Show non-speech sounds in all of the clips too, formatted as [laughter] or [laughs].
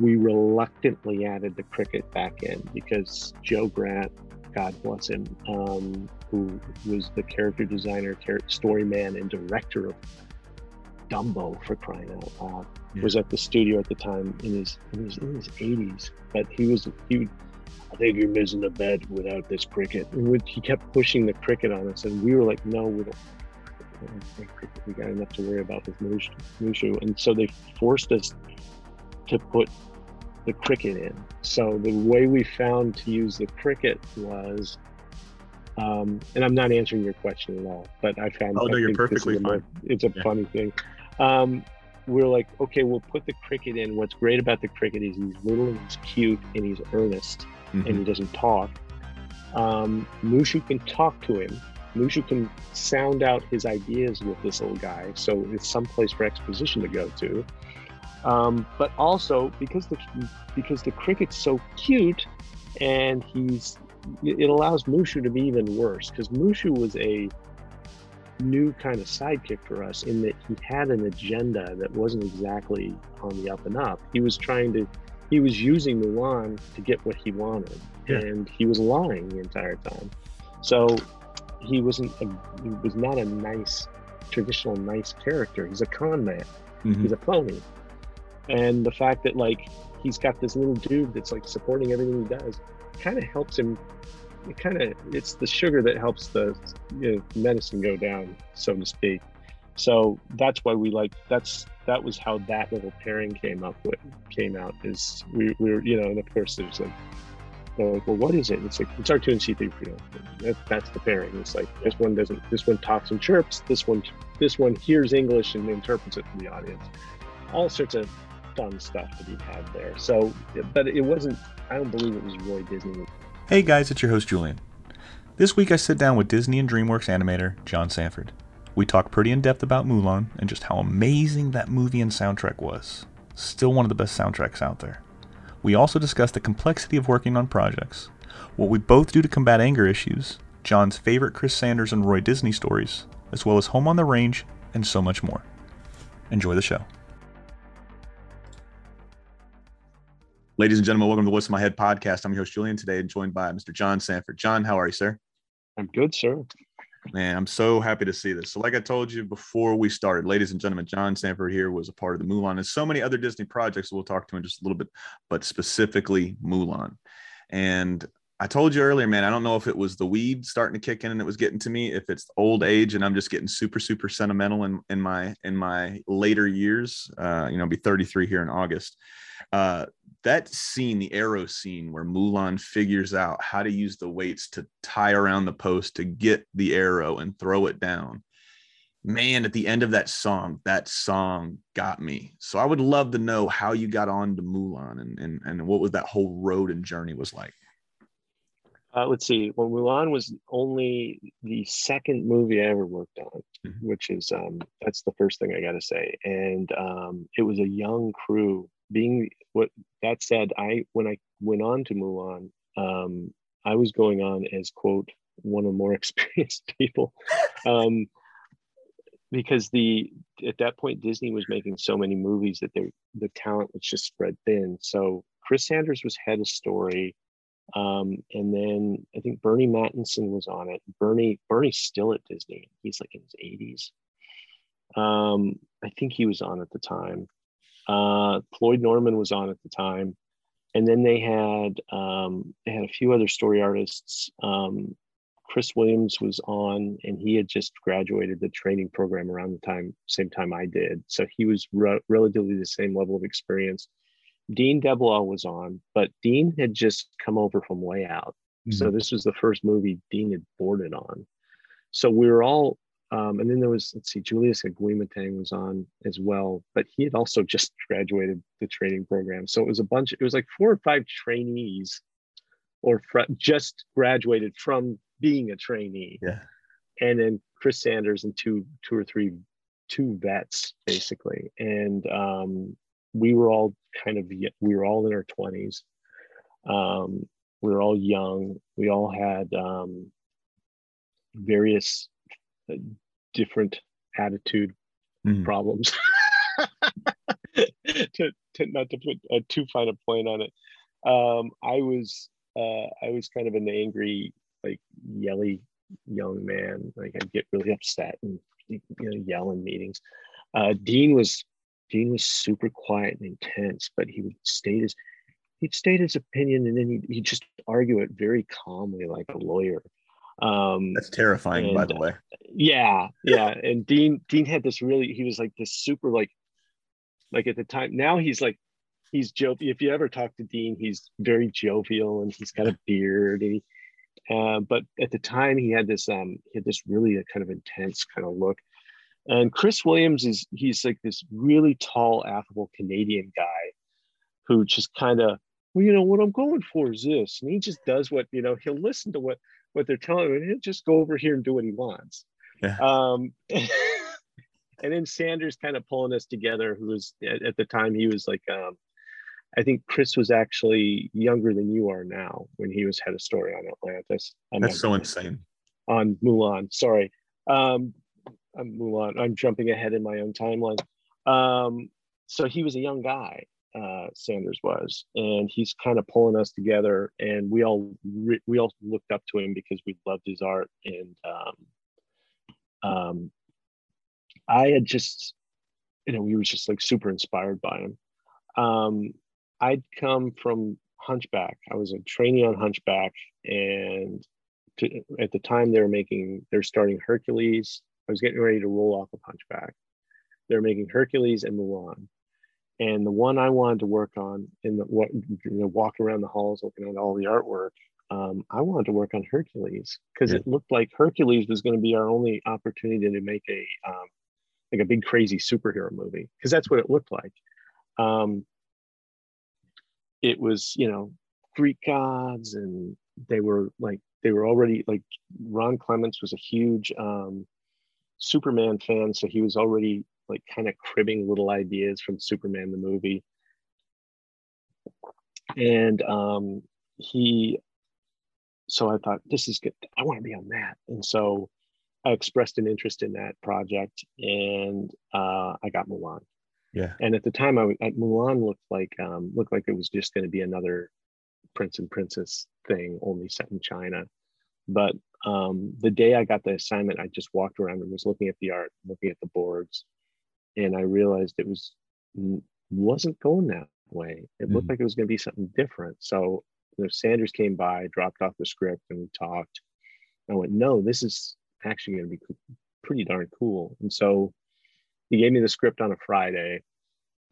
we reluctantly added the cricket back in because Joe Grant, God bless him, um, who was the character designer, story man, and director of Dumbo for crying out loud, yeah. was at the studio at the time in his in his in his 80s. But he was he. I think you're missing the bed without this cricket. And he kept pushing the cricket on us, and we were like, "No, we don't we got enough to worry about with Mushu. And so they forced us to put the cricket in. So the way we found to use the cricket was, um, and I'm not answering your question at all, but I found. Oh no, you're perfectly fine. it's a yeah. funny thing. Um, we're like, okay, we'll put the cricket in. What's great about the cricket is he's little and he's cute and he's earnest mm-hmm. and he mm-hmm. doesn't talk. Um, Mushu can talk to him. Mushu can sound out his ideas with this little guy. So it's someplace for exposition to go to. Um, but also because the because the cricket's so cute, and he's it allows Mushu to be even worse because Mushu was a new kind of sidekick for us in that he had an agenda that wasn't exactly on the up and up. He was trying to he was using Mulan to get what he wanted, yeah. and he was lying the entire time. So he wasn't a, he was not a nice traditional nice character. He's a con man. Mm-hmm. He's a phony and the fact that like he's got this little dude that's like supporting everything he does kind of helps him it kind of it's the sugar that helps the you know, medicine go down so to speak. So that's why we like that's that was how that little pairing came up with came out is we, we were you know and of course there's like they're like well what is it? It's like it's r2 and c3po that, that's the pairing. It's like this one doesn't this one talks and chirps this one this one hears english and interprets it to the audience. All sorts of fun stuff to be had there. So, but it wasn't, I don't believe it was Roy Disney. Hey guys, it's your host Julian. This week I sit down with Disney and DreamWorks animator John Sanford. We talk pretty in depth about Mulan and just how amazing that movie and soundtrack was. Still one of the best soundtracks out there. We also discuss the complexity of working on projects, what we both do to combat anger issues, John's favorite Chris Sanders and Roy Disney stories, as well as Home on the Range, and so much more. Enjoy the show. Ladies and gentlemen, welcome to the What's In My Head podcast. I'm your host, Julian, today, and joined by Mr. John Sanford. John, how are you, sir? I'm good, sir. Man, I'm so happy to see this. So, like I told you before we started, ladies and gentlemen, John Sanford here was a part of the Mulan and so many other Disney projects we'll talk to in just a little bit, but specifically Mulan. And I told you earlier, man, I don't know if it was the weed starting to kick in and it was getting to me, if it's old age and I'm just getting super, super sentimental in, in my in my later years. Uh, you know, I'll be 33 here in August. Uh, that scene, the arrow scene where Mulan figures out how to use the weights to tie around the post to get the arrow and throw it down. Man, at the end of that song, that song got me. So I would love to know how you got on to Mulan and, and, and what was that whole road and journey was like. Uh, let's see. Well, Mulan was only the second movie I ever worked on, mm-hmm. which is um, that's the first thing I got to say. And um, it was a young crew being what that said, I when I went on to Mulan, um, I was going on as quote one of more [laughs] experienced people. Um, because the at that point Disney was making so many movies that they, the talent was just spread thin. So Chris Sanders was head of story, um, and then I think Burny Mattinson was on it. Burny Burny's still at Disney. He's like in his eighties. Um, I think he was on at the time. Uh, Floyd Norman was on at the time, and then they had um, they had a few other story artists. Um, Chris Williams was on, and he had just graduated the training program around the time same time I did, so he was re- relatively the same level of experience. Dean DeBlois was on, but Dean had just come over from Way Out, mm-hmm. so this was the first movie Dean had boarded on. So we were all um, and then there was, let's see, Julius Aguimatang was on as well, but he had also [laughs] just graduated the training program. So it was a bunch, it was like four or five trainees or fr- just graduated from being a trainee. Yeah. And then Chris Sanders and two, two or three, two vets basically. And um, we were all kind of, we were all in our 20s. Um, we were all young. We all had um, various different attitude mm. problems. [laughs] to, to not to put a too fine a point on it. Um, I was uh, I was kind of an angry, like yelly young man. Like I'd get really upset and you know yell in meetings. Uh, Dean was Dean was super quiet and intense, but he would state his he'd state his opinion and then he'd, he'd just argue it very calmly like a lawyer. Um, That's terrifying, and, by the way. Yeah, [laughs] yeah. And Dean Dean had this really he was like this super like like at the time now he's like he's jovial. If you ever talk to Dean, he's very jovial and he's got a [laughs] beard. And he, uh, but at the time, he had this um, he had this really kind of intense kind of look. And Chris Williams is he's like this really tall, affable Canadian guy who just kind of, well, you know, what I'm going for is this, and he just does what you know. He'll listen to what what they're telling him, he'll just go over here and do what he wants. Yeah. Um, [laughs] and then Sanders kind of pulling us together, who was at, at the time he was like um, I think Chris was actually younger than you are now when he was head of story on Atlantis. I'm That's so insane. On Mulan, sorry. Um, I'm Mulan. I'm jumping ahead in my own timeline. Um, so he was a young guy, uh, Sanders was, and he's kind of pulling us together. And we all re- we all looked up to him because we loved his art. And um, um, I had just, you know, we were just like super inspired by him. Um, I'd come from Hunchback. I was a trainee on Hunchback, and to, at the time they were making, they're starting Hercules. I was getting ready to roll off of Hunchback. They're making Hercules and Mulan, and the one I wanted to work on in the what you know, walk around the halls looking at all the artwork. Um, I wanted to work on Hercules because yeah. it looked like Hercules was going to be our only opportunity to make a um, like a big crazy superhero movie because that's what it looked like. Um, it was you know greek gods and they were like they were already like ron clements was a huge um superman fan so he was already like kind of cribbing little ideas from superman the movie. And um he so i thought this is good. I want to be on that. And so i expressed an interest in that project and uh, i got mulan. Yeah. And at the time, I at Mulan looked like um, looked like it was just going to be another Prince and Princess thing, only set in China. But um, the day I got the assignment, I just walked around and was looking at the art, looking at the boards, and I realized it was wasn't going that way. It looked mm like it was going to be something different. So you know, Sanders came by, dropped off the script, and we talked. I went, no, this is actually going to be pretty darn cool. And so he gave me the script on a Friday.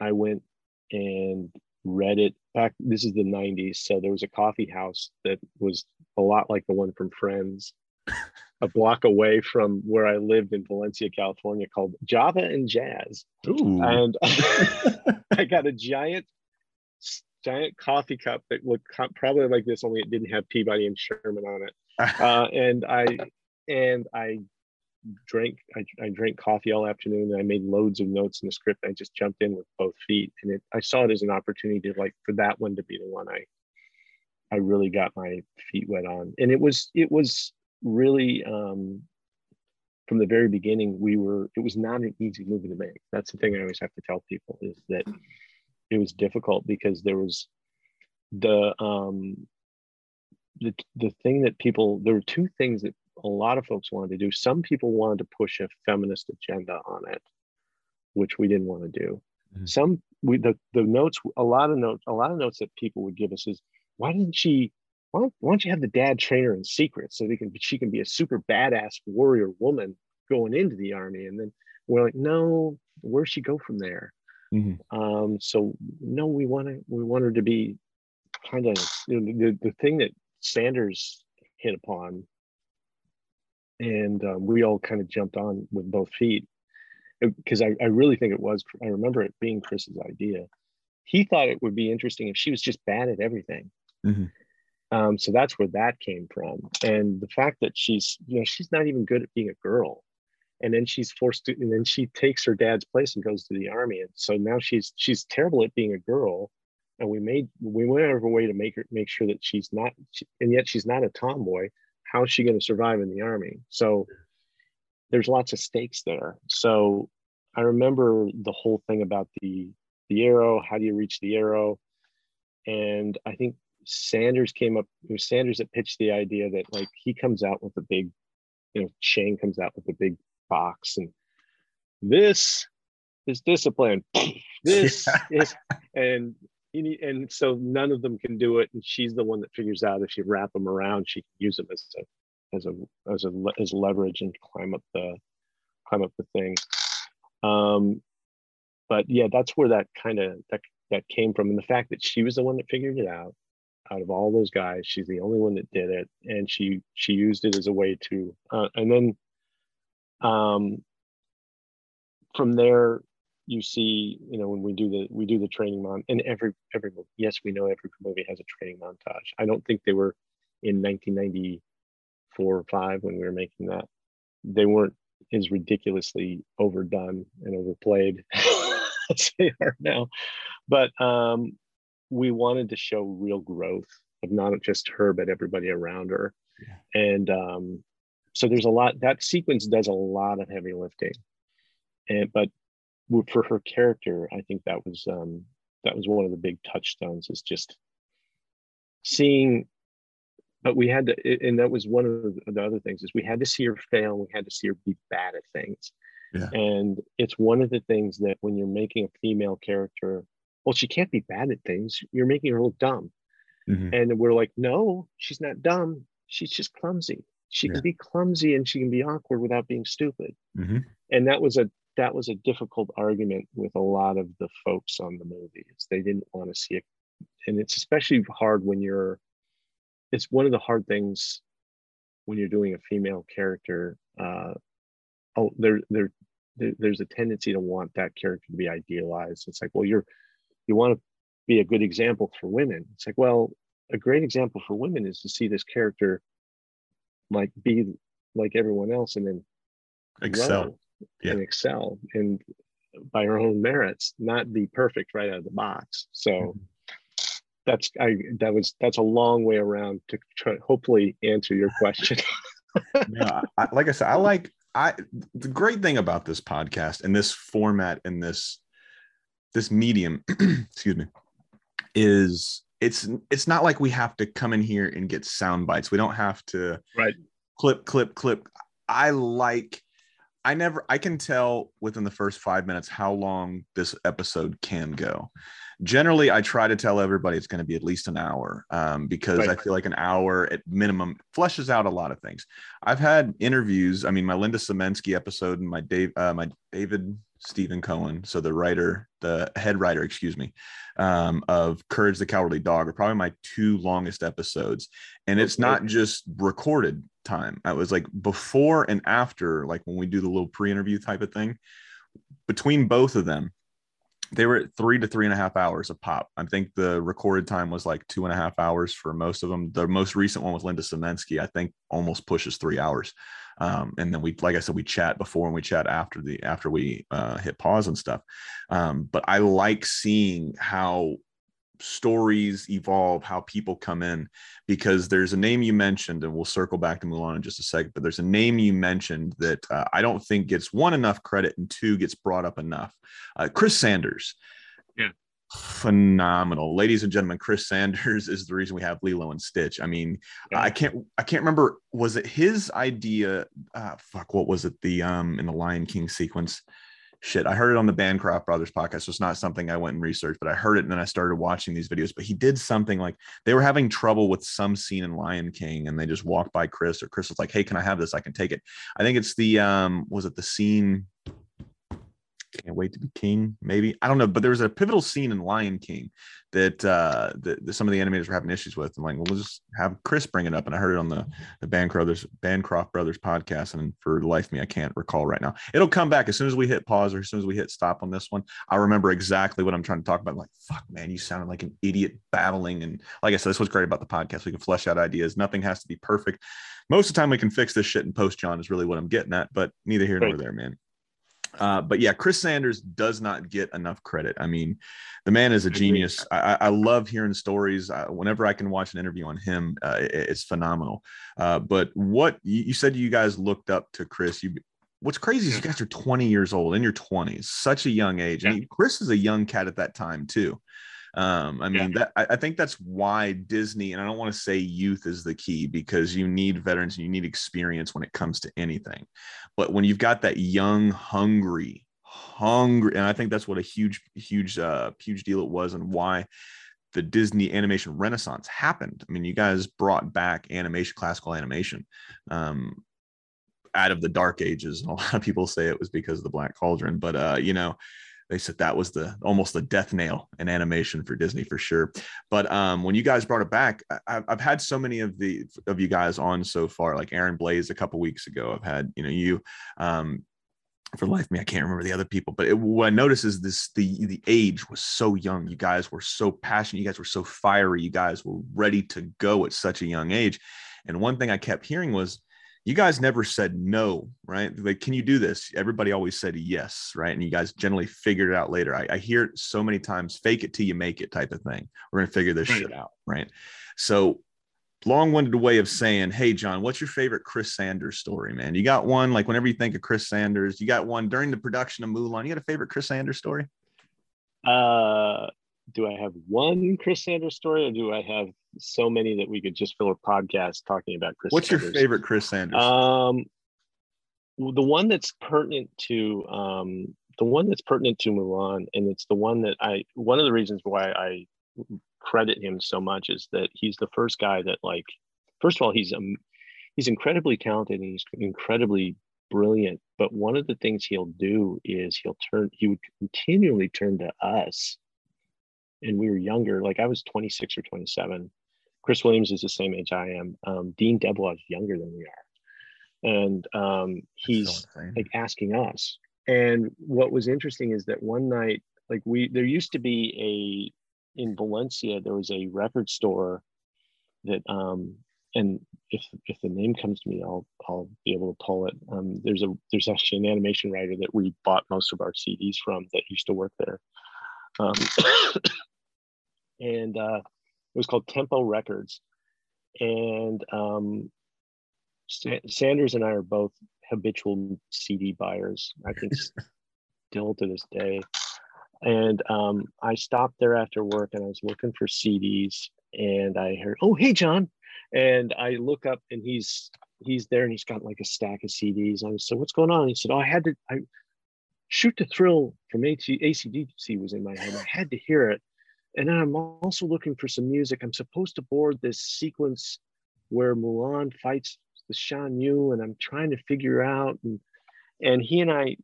I went and read it back. This is the 90s. So there was a coffee house that was a lot like the one from Friends, a block away from where I lived in Valencia, California, called Java and Jazz. Ooh. And [laughs] [laughs] I got a giant, giant coffee cup that looked probably like this, only it didn't have Peabody and Sherman on it. [laughs] Uh, and I and I drank I, I drank coffee all afternoon and I made loads of notes in the script. I just jumped in with both feet and it I saw it as an opportunity to like for that one to be the one I I really got my feet wet on. And it was it was really um from the very beginning we were it was not an easy movie to make. That's the thing I always have to tell people is that it was difficult because there was the um the the thing that people there were two things that a lot of folks wanted to do. Some people wanted to push a feminist agenda on it, which we didn't want to do. Mm-hmm. Some we the, the notes a lot of notes a lot of notes that people would give us is why didn't she why don't, why don't you have the dad train her in secret so they can she can be a super badass warrior woman going into the army? And then we're like no where's she go from there? Mm-hmm. um, so no we want to we want her to be kind of you know, the, the thing that sanders hit upon and um, we all kind of jumped on with both feet. Because I, I really think it was i remember it being chris's idea. He thought it would be interesting if she was just bad at everything. Mm-hmm. Um, so that's where that came from and the fact that she's you know she's not even good at being a girl and then she's forced to and then she takes her dad's place and goes to the army and so now she's she's terrible at being a girl and we made we went out of our way to make her make sure that she's not and yet she's not a tomboy how is she going to survive in the army? So there's lots of stakes there. So I remember the whole thing about the the arrow? How do you reach the arrow? And I think Sanders came up, it was Sanders that pitched the idea that like he comes out with a big, you know, Shang comes out with a big box and this is discipline. [laughs] this is, and and so none of them can do it. And she's the one that figures out if you wrap them around she can use them as a as a as a as leverage and climb up the climb up the thing. Um but yeah that's where that kind of that that came from. And the fact that she was the one that figured it out out of all those guys she's the only one that did it and she she used it as a way to uh, and then um from there you see you know when we do the we do the training mon and every every yes we know every movie has a training montage. I don't think they were in 1994 or 5 when we were making that. They weren't as ridiculously overdone and overplayed [laughs] as they are now. But um we wanted to show real growth of not just her but everybody around her yeah. and um so there's a lot that sequence does a lot of heavy lifting and but for her character, I think that was um, that was one of the big touchstones. Is just seeing, but we had to, and that was one of the other things is we had to see her fail. We had to see her be bad at things, yeah. and it's one of the things that when you're making a female character, well, she can't be bad at things. You're making her look dumb, mm-hmm. and we're like, no, she's not dumb. She's just clumsy. She yeah. can be clumsy and she can be awkward without being stupid. Mm-hmm. And that was a that was a difficult argument with a lot of the folks on the movies. They didn't want to see it, and it's especially hard when you're. It's one of the hard things when you're doing a female character. Uh, oh, there, there, there, there's a tendency to want that character to be idealized. It's like, well, you're, you want to be a good example for women. It's like, well, a great example for women is to see this character like be like everyone else and then excel yeah. and excel and by her own merits, not be perfect right out of the box. So mm-hmm. that's I that was that's a long way around to try hopefully answer your question. [laughs] yeah, I, like I said, I like I the great thing about this podcast and this format and this this medium, [clears throat] excuse me, is it's it's not like we have to come in here and get sound bites. We don't have to right clip clip clip. I like I never I can tell within the first five minutes how long this episode can go. Generally, I try to tell everybody it's going to be at least an hour um, because right. I feel like an hour at minimum fleshes out a lot of things. I've had interviews. I mean, my Linda Simensky episode and my Dave, uh, my David Steven Cohen, so the writer, the head writer, excuse me, um, of Courage the Cowardly Dog are probably my two longest episodes. And it's not just recorded time. I was like before and after, like when we do the little pre-interview type of thing, between both of them, they were at three to three and a half hours a pop. I think the recorded time was like two and a half hours for most of them. The most recent one with Linda Simensky, I think almost pushes three hours. Um, and then we, like I said, we chat before and we chat after the after we uh, hit pause and stuff. Um, but I like seeing how stories evolve, how people come in, because there's a name you mentioned, and we'll circle back to Mulan in just a second. But there's a name you mentioned that uh, I don't think gets one enough credit, and two gets brought up enough. Uh, Chris Sanders. Phenomenal, ladies and gentlemen. Chris Sanders [laughs] is the reason we have Lilo and Stitch. I mean, yeah. I can't, I can't remember. Was it his idea? Uh, fuck, what was it? The um in the Lion King sequence shit. I heard it on the Bancroft Brothers podcast. So it's not something I went and researched, but I heard it and then I started watching these videos. But he did something like they were having trouble with some scene in Lion King and they just walked by Chris or Chris was like, Hey, can I have this? I can take it. I think it's the um was it the scene can't wait to be king maybe. I don't know but there was a pivotal scene in lion king that uh that, that some of the animators were having issues with. And like well, we'll just have chris bring it up and i heard it on the the bancroft brothers bancroft brothers podcast and for the life of me i can't recall right now. It'll come back as soon as we hit pause or as soon as we hit stop on this one. I remember exactly what i'm trying to talk about. I'm like fuck man you sounded like an idiot babbling and like i said this was great about the podcast. We can flesh out ideas. Nothing has to be perfect. Most of the time we can fix this shit in post john is really what i'm getting at but neither here nor there man uh, but yeah, Chris Sanders does not get enough credit. I mean, the man is a genius. I, I love hearing stories. Uh, whenever I can watch an interview on him, uh, it, it's phenomenal. Uh, but what you, you, said you guys looked up to Chris, you what's crazy is you guys are 20 years old in your 20s, such a young age. And Chris is a young cat at that time too. Um, I mean, yeah. that I, I, think that's why Disney, and I don't want to say youth is the key because you need veterans and you need experience when it comes to anything. But when you've got that young, hungry, hungry, and I think that's what a huge, huge, uh, huge deal it was, and why the Disney animation renaissance happened. I mean, you guys brought back animation, classical animation. Um, out of the dark ages and a lot of people say it was because of the black cauldron but uh you know they said that was the almost the death nail in animation for Disney for sure. But um, when you guys brought it back, I, have had so many of the of you guys on so far, like Aaron Blaise a couple weeks ago. I've had you know you. Um, for life me, I can't remember the other people, but it, what I noticed is this: the the age was so young. You guys were so passionate. You guys were so fiery. You guys were ready to go at such a young age. And one thing I kept hearing was, you guys never said no, right? Like, can you do this? Everybody always said yes, right? And you guys generally figured it out later. I, I hear it so many times fake it till you make it type of thing. We're going to figure this right. shit out, right? So, long winded way of saying, hey, John, what's your favorite Chris Sanders story, man? You got one, like, whenever you think of Chris Sanders, you got one during the production of Mulan. You got a favorite Chris Sanders story? Uh, do I have one Chris Sanders story, or do I have so many that we could just fill a podcast talking about Chris? What's Sanders? your favorite Chris Sanders? Um, the one that's pertinent to um, the one that's pertinent to Mulan, and it's the one that I. One of the reasons why I credit him so much is that he's the first guy that like. First of all, he's um, he's incredibly talented and he's incredibly brilliant. But one of the things he'll do is he'll turn. He would continually turn to us and we were younger, like I was 26 or 27. Chris Williams is the same age I am. Um, Dean DeBlois is younger than we are. And um, he's like asking us. And what was interesting is that one night, like we, there used to be a, in Valencia, there was a record store that, um, and if, if the name comes to me, I'll, I'll be able to pull it. Um, there's a, there's actually an animation writer that we bought most of our CDs from that used to work there. Um, and uh, it was called Tempo Records. And um, Sa- Sanders and I are both habitual CD buyers. I think [laughs] still to this day. And um, I stopped there after work and I was looking for CDs and I heard, oh, hey, John. And I look up and he's he's there and he's got like a stack of CDs. I said, what's going on? He said, oh, I had to, I Shoot to Thrill from ACDC was in my head. I had to hear it and then I'm also looking for some music. I'm supposed to board this sequence where Mulan fights the Shan Yu, and I'm trying to figure out. And, and he and I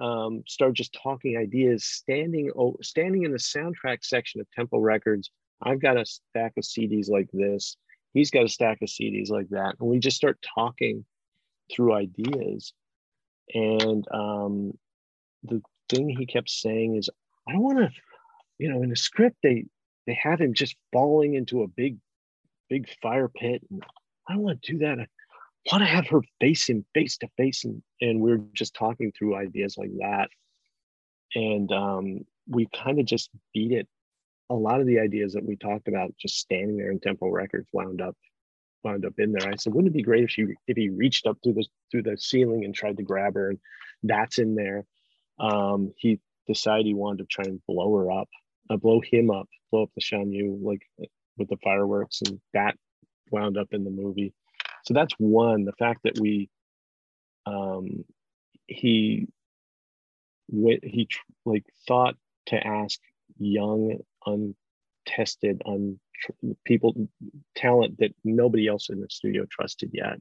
um, just talking ideas, standing standing in the soundtrack section of Temple Records. I've got a stack of CDs like this. He's got a stack of CDs like that, and we just start talking through ideas. And um, the thing he kept saying is, I don't want to you know, in the script, they they have him just falling into a big, big fire pit. And I don't want to do that. I want to have her face him face to face. And, and we are just talking through ideas like that. And um, we kind of just beat it. A lot of the ideas that we talked about just standing there in temple Records wound up wound up in there. I said, wouldn't it be great if she if he reached up through the through the ceiling and tried to grab her? And that's in there. Um, he decided he wanted to try and blow her up uh, blow him up, blow up the Shan Yu like with the fireworks, and that wound up in the movie. So that's one. The fact that we, um, he, went, he like thought to ask young, untested, un people talent that nobody else in the studio trusted yet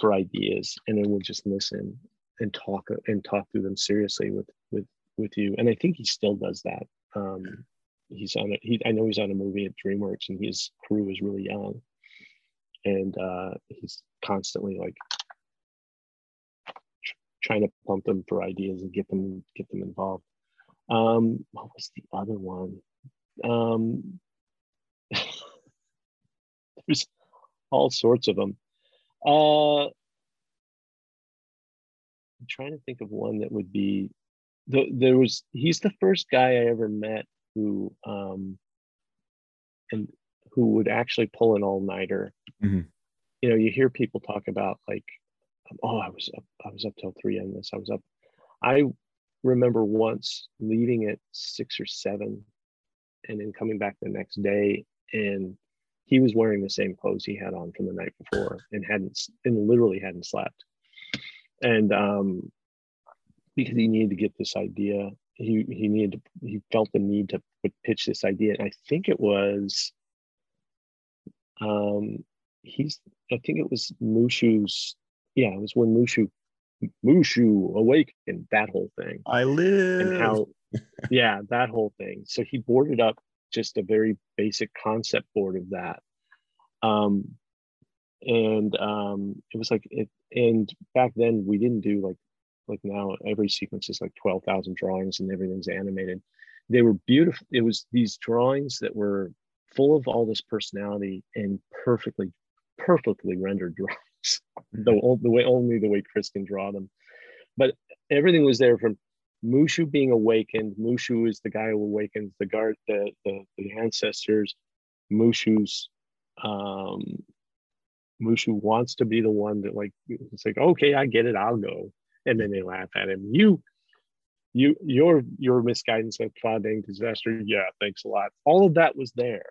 for ideas, and then we'll just listen and talk and talk through them seriously with with with you. And I think he still does that. Um, he's on it. He, I know he's on a movie at DreamWorks, and his crew is really young, and uh, he's constantly like trying to pump them for ideas and get them get them involved. Um, what was the other one? Um, [laughs] there's all sorts of them. Uh, I'm trying to think of one that would be the, there was he's the first guy I ever met who um and who would actually pull an all-nighter. Mm-hmm. You know, you hear people talk about like oh, I was up, I was up till three on this. I was up. I remember once leaving at six or seven and then coming back the next day and he was wearing the same clothes he had on from the night before and hadn't and literally hadn't slept and um because he needed to get this idea. He he needed to he felt the need to pitch this idea. And i think it was um he's i think it was mushu's yeah it was when mushu mushu awakened that whole thing. I live. And how yeah that whole thing. So he boarded up just a very basic concept board of that. Um and um it was like it and back then we didn't do like like now every sequence is like 12,000 drawings and everything's animated. They were beautiful. It was these drawings that were full of all this personality and perfectly, perfectly rendered [laughs] drawings. Mm-hmm. the, the way only the way Chris can draw them. But everything was there from Mushu being awakened. Mushu is the guy who awakens the guard, the the, the ancestors. Mushu's um, Mushu wants to be the one that like it's like okay, I get it, I'll go and then they laugh at him. You, you, your your misguidance of clouding disaster. Yeah, thanks a lot. All of that was there.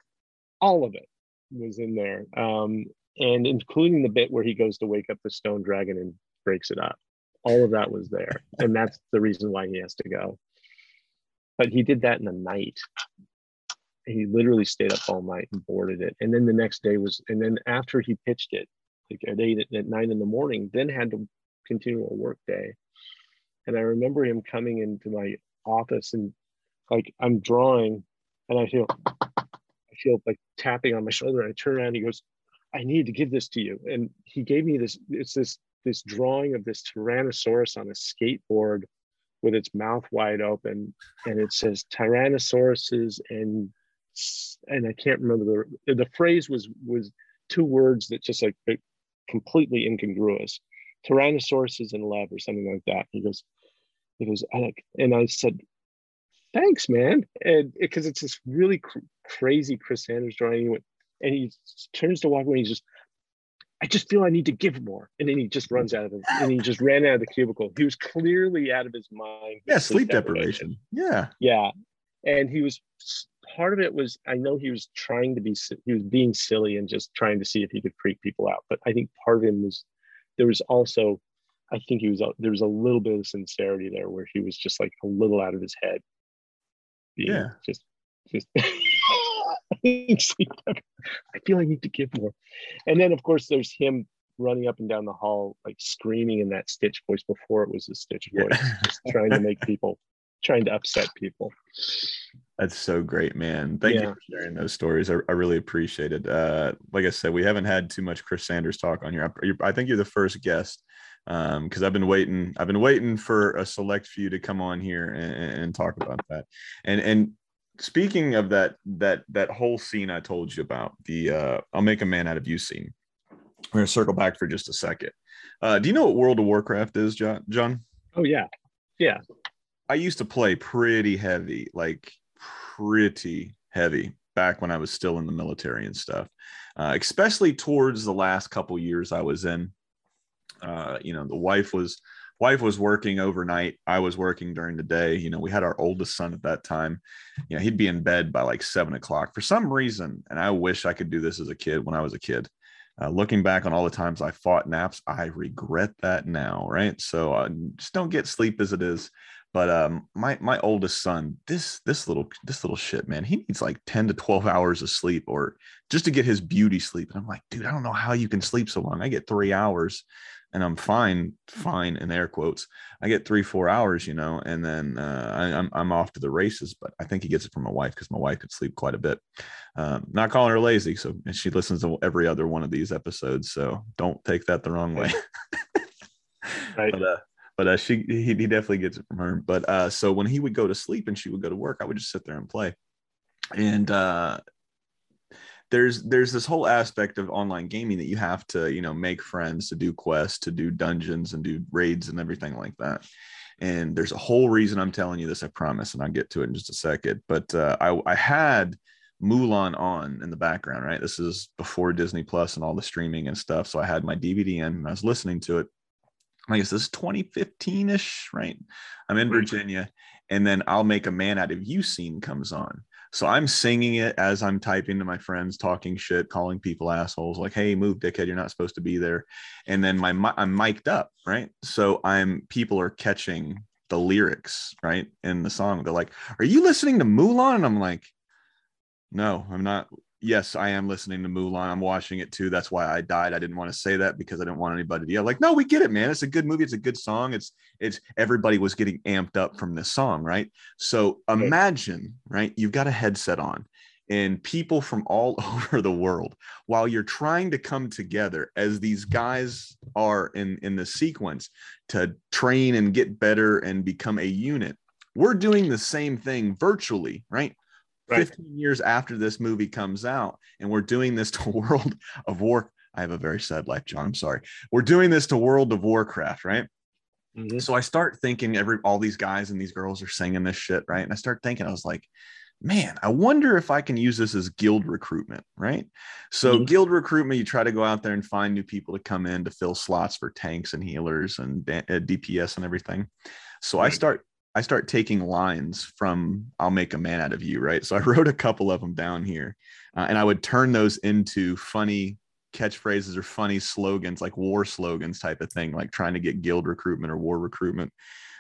All of it was in there, um, and including the bit where he goes to wake up the stone dragon and breaks it up. All of that was there, and that's the reason why he has to go. But he did that in the night. He literally stayed up all night and boarded it, and then the next day was, and then after he pitched it, like at eight at nine in the morning, then had to continual work day. And I remember him coming into my office and like I'm drawing and I feel I feel like tapping on my shoulder. I turn around he goes, I need to give this to you. And he gave me this, it's this this drawing of this Tyrannosaurus on a skateboard with its mouth wide open. And it says Tyrannosauruses and and I can't remember the the phrase was was two words that just like completely incongruous. Tyrannosaurus is in love or something like that. He goes, he goes, and I said, thanks, man. And because it's this really cr- crazy Chris Sanders drawing. And he turns to walk away. And he's just, I just feel I need to give more. And then he just runs out of it. And he just ran out of the cubicle. He was clearly out of his mind. Yeah, sleep, sleep deprivation. deprivation. Yeah. Yeah. And he was part of it was I know he was trying to be he was being silly and just trying to see if he could freak people out. But I think part of him was there was also I think he was uh, there was a little bit of sincerity there where he was just like a little out of his head. yeah. Just just [laughs] I feel I need to give more. And then of course there's him running up and down the hall, like screaming in that Stitch voice before it was a Stitch voice, yeah. just trying to make people, trying to upset people. That's so great, man. Thank yeah. you for sharing those stories. I, I really appreciate it. Uh, like I said, we haven't had too much Chris Sanders talk on here. I, I think you're the first guest because um, I've been waiting. I've been waiting for a select few to come on here and, and talk about that. And and speaking of that that that whole scene I told you about, the uh, "I'll make a man out of you" scene. We're gonna circle back for just a second. Uh, do you know what World of Warcraft is, John? John? Oh yeah, yeah. I used to play pretty heavy, like pretty heavy back when I was still in the military and stuff, uh, especially towards the last couple years I was in. Uh, you know, the wife was wife was working overnight. I was working during the day. You know, we had our oldest son at that time. You know, he'd be in bed by like seven o'clock for some reason. And I wish I could do this as a kid when I was a kid. Uh, looking back on all the times I fought naps, I regret that now. Right. So uh, just don't get sleep as it is. But um, my my oldest son, this this little this little shit, man, he needs like ten to twelve hours of sleep, or just to get his beauty sleep. And I'm like, dude, I don't know how you can sleep so long. I get three hours, and I'm fine, fine in air quotes. I get three four hours, you know, and then uh, I, am I'm, I'm off to the races. But I think he gets it from my wife because my wife could sleep quite a bit. Um, not calling her lazy, so and she listens to every other one of these episodes. So don't take that the wrong way. right. [laughs] But, uh, but uh, she he, he definitely gets it from her. But uh, so when he would go to sleep and she would go to work, I would just sit there and play. And uh, there's there's this whole aspect of online gaming that you have to you know make friends to do quests to do dungeons and do raids and everything like that. And there's a whole reason i'm telling you this i promise and i'll get to it in just a second. But uh, I, I had mulan on in the background right? This is before disney plus and all the streaming and stuff. So i had my dvd in and i was listening to it I guess this is 2015 ish, right? I'm in hmm. Virginia, and then I'll make a man out of you scene comes on. So I'm singing it as I'm typing to my friends, talking shit, calling people assholes, like, "Hey, move, dickhead! You're not supposed to be there." And then my I'm mic'd up, right? So I'm people are catching the lyrics, right, in the song. They're like, "Are you listening to Mulan?" And I'm like, "No, I'm not yes, I am listening to Mulan. I'm watching it too. That's why I died. I didn't want to say that because I didn't want anybody to yell like, no, we get it, man. It's a good movie. It's a good song. It's it's everybody was getting amped up from this song, right? So imagine, right? You've got a headset on and people from all [laughs] over the world while you're trying to come together as these guys are in in the sequence to train and get better and become a unit we're doing the same thing virtually right right. 15 years after this movie comes out and we're doing this [laughs] to world of war i have a very sad life john i'm sorry we're doing this to world of warcraft right mm-hmm. so i start thinking every all these guys and these girls are singing this shit right and i start thinking i was like man i wonder if i can use this as guild recruitment right so mm-hmm. guild recruitment you try to go out there and find new people to come in to fill slots for tanks and healers and dps and everything so right. i start I start taking lines from I'll make a man out of you, right? So I [laughs] wrote a couple of them down here uh, and I would turn those into funny catchphrases or funny slogans like war slogans type of thing, like trying to get guild recruitment or war recruitment.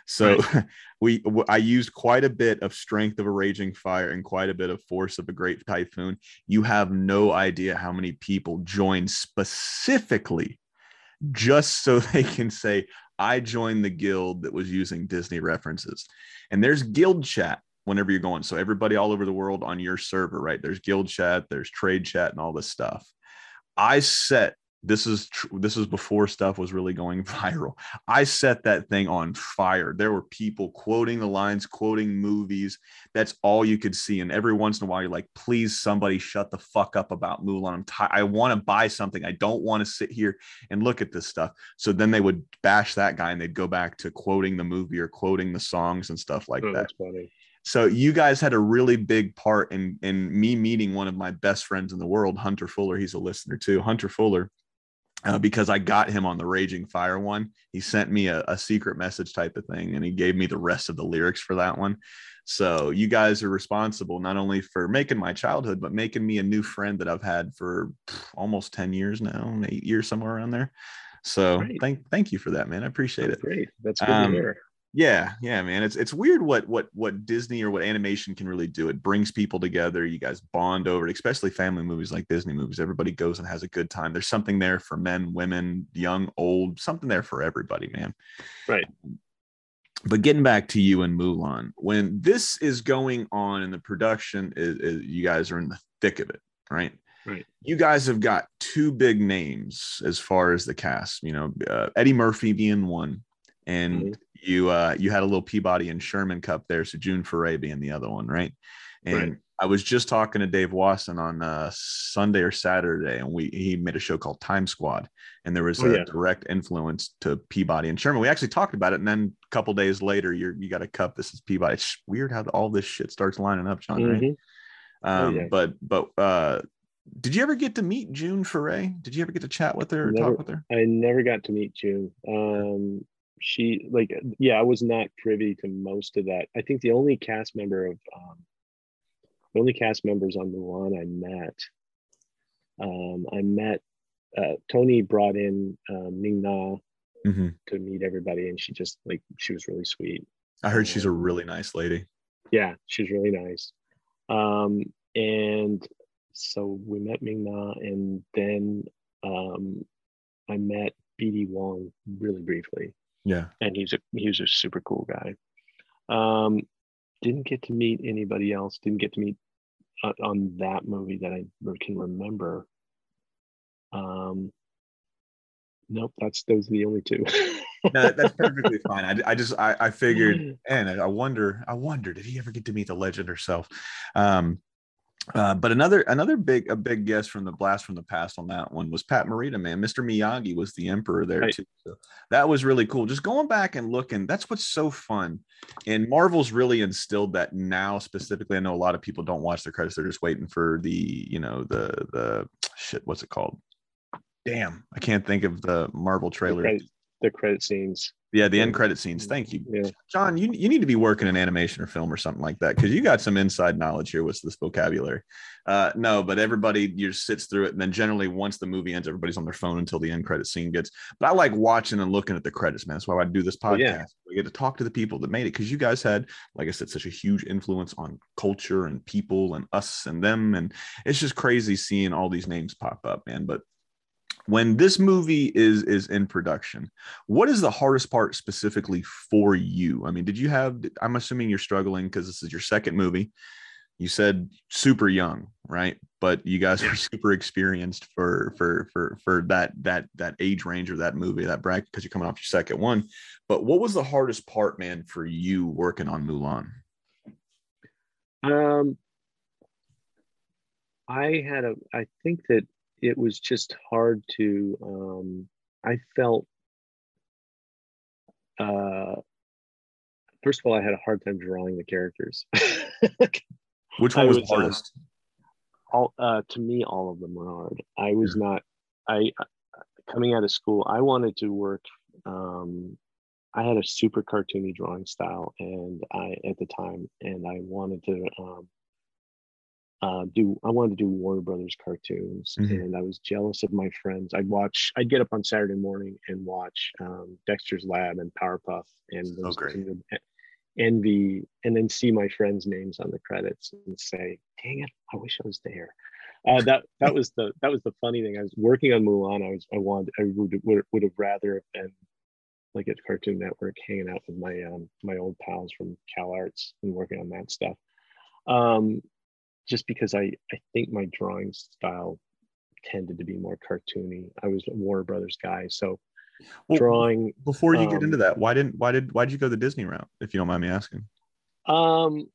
So right. [laughs] we I used quite a bit of strength of a raging fire and quite a bit of force of a great typhoon. You have no idea how many people joined specifically just so [laughs] they can say I joined the guild that was using Disney references. And there's guild chat whenever you're going. So everybody all over the world on your server, right? There's guild chat, there's trade chat, and all this stuff. I set this is tr- this was before stuff was really going [laughs] viral. I set that thing on fire. There were people quoting the lines quoting movies. That's all you could see. And every once in a while you're like please somebody shut the fuck up about mulan. I'm t- i want to buy something. I don't want to sit here and look at this stuff. So then they would bash that guy and they'd go back to quoting the movie or quoting the songs and stuff like oh, that. so you guys had a really big part in in me meeting one of my best friends in the world hunter fuller. He's a listener too. Hunter fuller uh, because I got him on the Raging Fire one. He sent me a, a, secret message type of thing, and he gave me the rest of the lyrics for that one. So you guys are responsible not only for making my childhood, but making me a new friend that I've had for almost ten years now, eight years somewhere around there. So great. thank thank you for that, man. I appreciate That's it. Great. That's good um, to hear. Yeah, yeah, man. It's it's weird what what what Disney or what animation can really do. It brings people together. You guys bond over it, especially family movies like Disney movies. Everybody goes and has a good time. There's something there for men, women, young, old, something there for everybody, man. Right. But getting back to you and Mulan, when this is going on and the production is, is you guys are in the thick of it, right? Right. You guys have got two big names as far as the cast. You know, uh, Eddie Murphy being one, and mm-hmm you uh you had a little Peabody and Sherman Cup there, so June Foray being the other one, right? And right. I was just talking to Dave Wasson on uh, Sunday or Saturday, and we he made a show called Time Squad, and there was oh, a yeah. direct influence to Peabody and Sherman. We actually talked about it, and then a couple days later, you you got a cup. This is Peabody. It's weird how all this shit starts lining up, John. Mm-hmm. Right? Oh, um, oh, yeah. But but uh, did you ever get to meet June Foray? Did you ever get to chat with her or never, talk with her? I never got to meet June. Um, she like yeah i was not privy to most of that i think the only cast member of um the only cast members on mulan i met um i met uh tony brought in uh, ming na mm-hmm. to meet everybody and she just like she was really sweet i heard um, she's a um, really nice lady yeah she's really nice um and so we met ming na and then um i met BD Wong really briefly. Yeah. And he's a he's a super cool guy. Um, didn't get to meet anybody else. Didn't get to meet uh, on that movie that I can remember. Um, nope, that's those are the only two. no, that's [laughs] perfectly fine. I, I just I, I figured, [laughs] and I wonder, I wonder, did he ever get to meet the legend herself? Um, uh, but another another big a big guest from the blast from the past on that one was Pat Morita, man. Mr. Miyagi was the emperor there right. too. So that was really cool. Just going back and looking, that's what's so fun. And Marvel's really instilled that now specifically. I know a lot of people don't watch the credits; they're just waiting for the you know the the shit. What's it called? Damn, I can't think of the Marvel trailer. the credit scenes. Yeah, the end credit scenes. Thank you, Yeah. John. You you need to be working in animation or film or something like that because you got some inside knowledge here with this vocabulary. Uh, no, but everybody just sits through it, and then generally once the movie ends, everybody's on their phone until the end credit scene gets. But I like watching and looking at the credits, man. That's why I do this podcast. Oh, yeah. We get to talk to the people that made it because you guys had, like I said, such a huge influence on culture and people and us and them, and it's just crazy seeing all these names pop up, man. But when this movie is is in production what is the hardest part specifically for you? I mean did you have i'm assuming you're struggling because this is your second movie. You said super young right? But you guys are super experienced for for for for that that that age range or that movie that bracket because you're coming off your second one. But what was the hardest part man for you working on mulan? Um, I had a. I think that it was just hard to. Um, I felt. Uh, first of all, I had a hard time drawing the characters. [laughs] which one was was, uh, hardest all uh, to me, all of them were hard. I was not. I uh, coming out of school, I wanted to work. Um, I had a super cartoony drawing style, and I at the time, and I wanted to um, uh, do. I wanted to do Warner Brothers cartoons, Mhm. and I was jealous of my friends. I'd watch. I'd get up on Saturday morning and watch um, Dexter's Lab and Powerpuff, and those great. and would envy, and then see my friends' names on the credits and say, "Dang it, I wish I was there." Uh, [laughs] that that was the that was the funny thing. I was working on Mulan. I was I wanted I would would, would have rather have been like at Cartoon Network, hanging out with my um, my old pals from Cal Arts and working on that stuff. Um, just because I I think my drawing style tended to be more cartoony. I was a Warner Brothers guy, so Well, drawing. before you get into um, that why didn't why did why did you go the disney route if you don't mind me asking Um,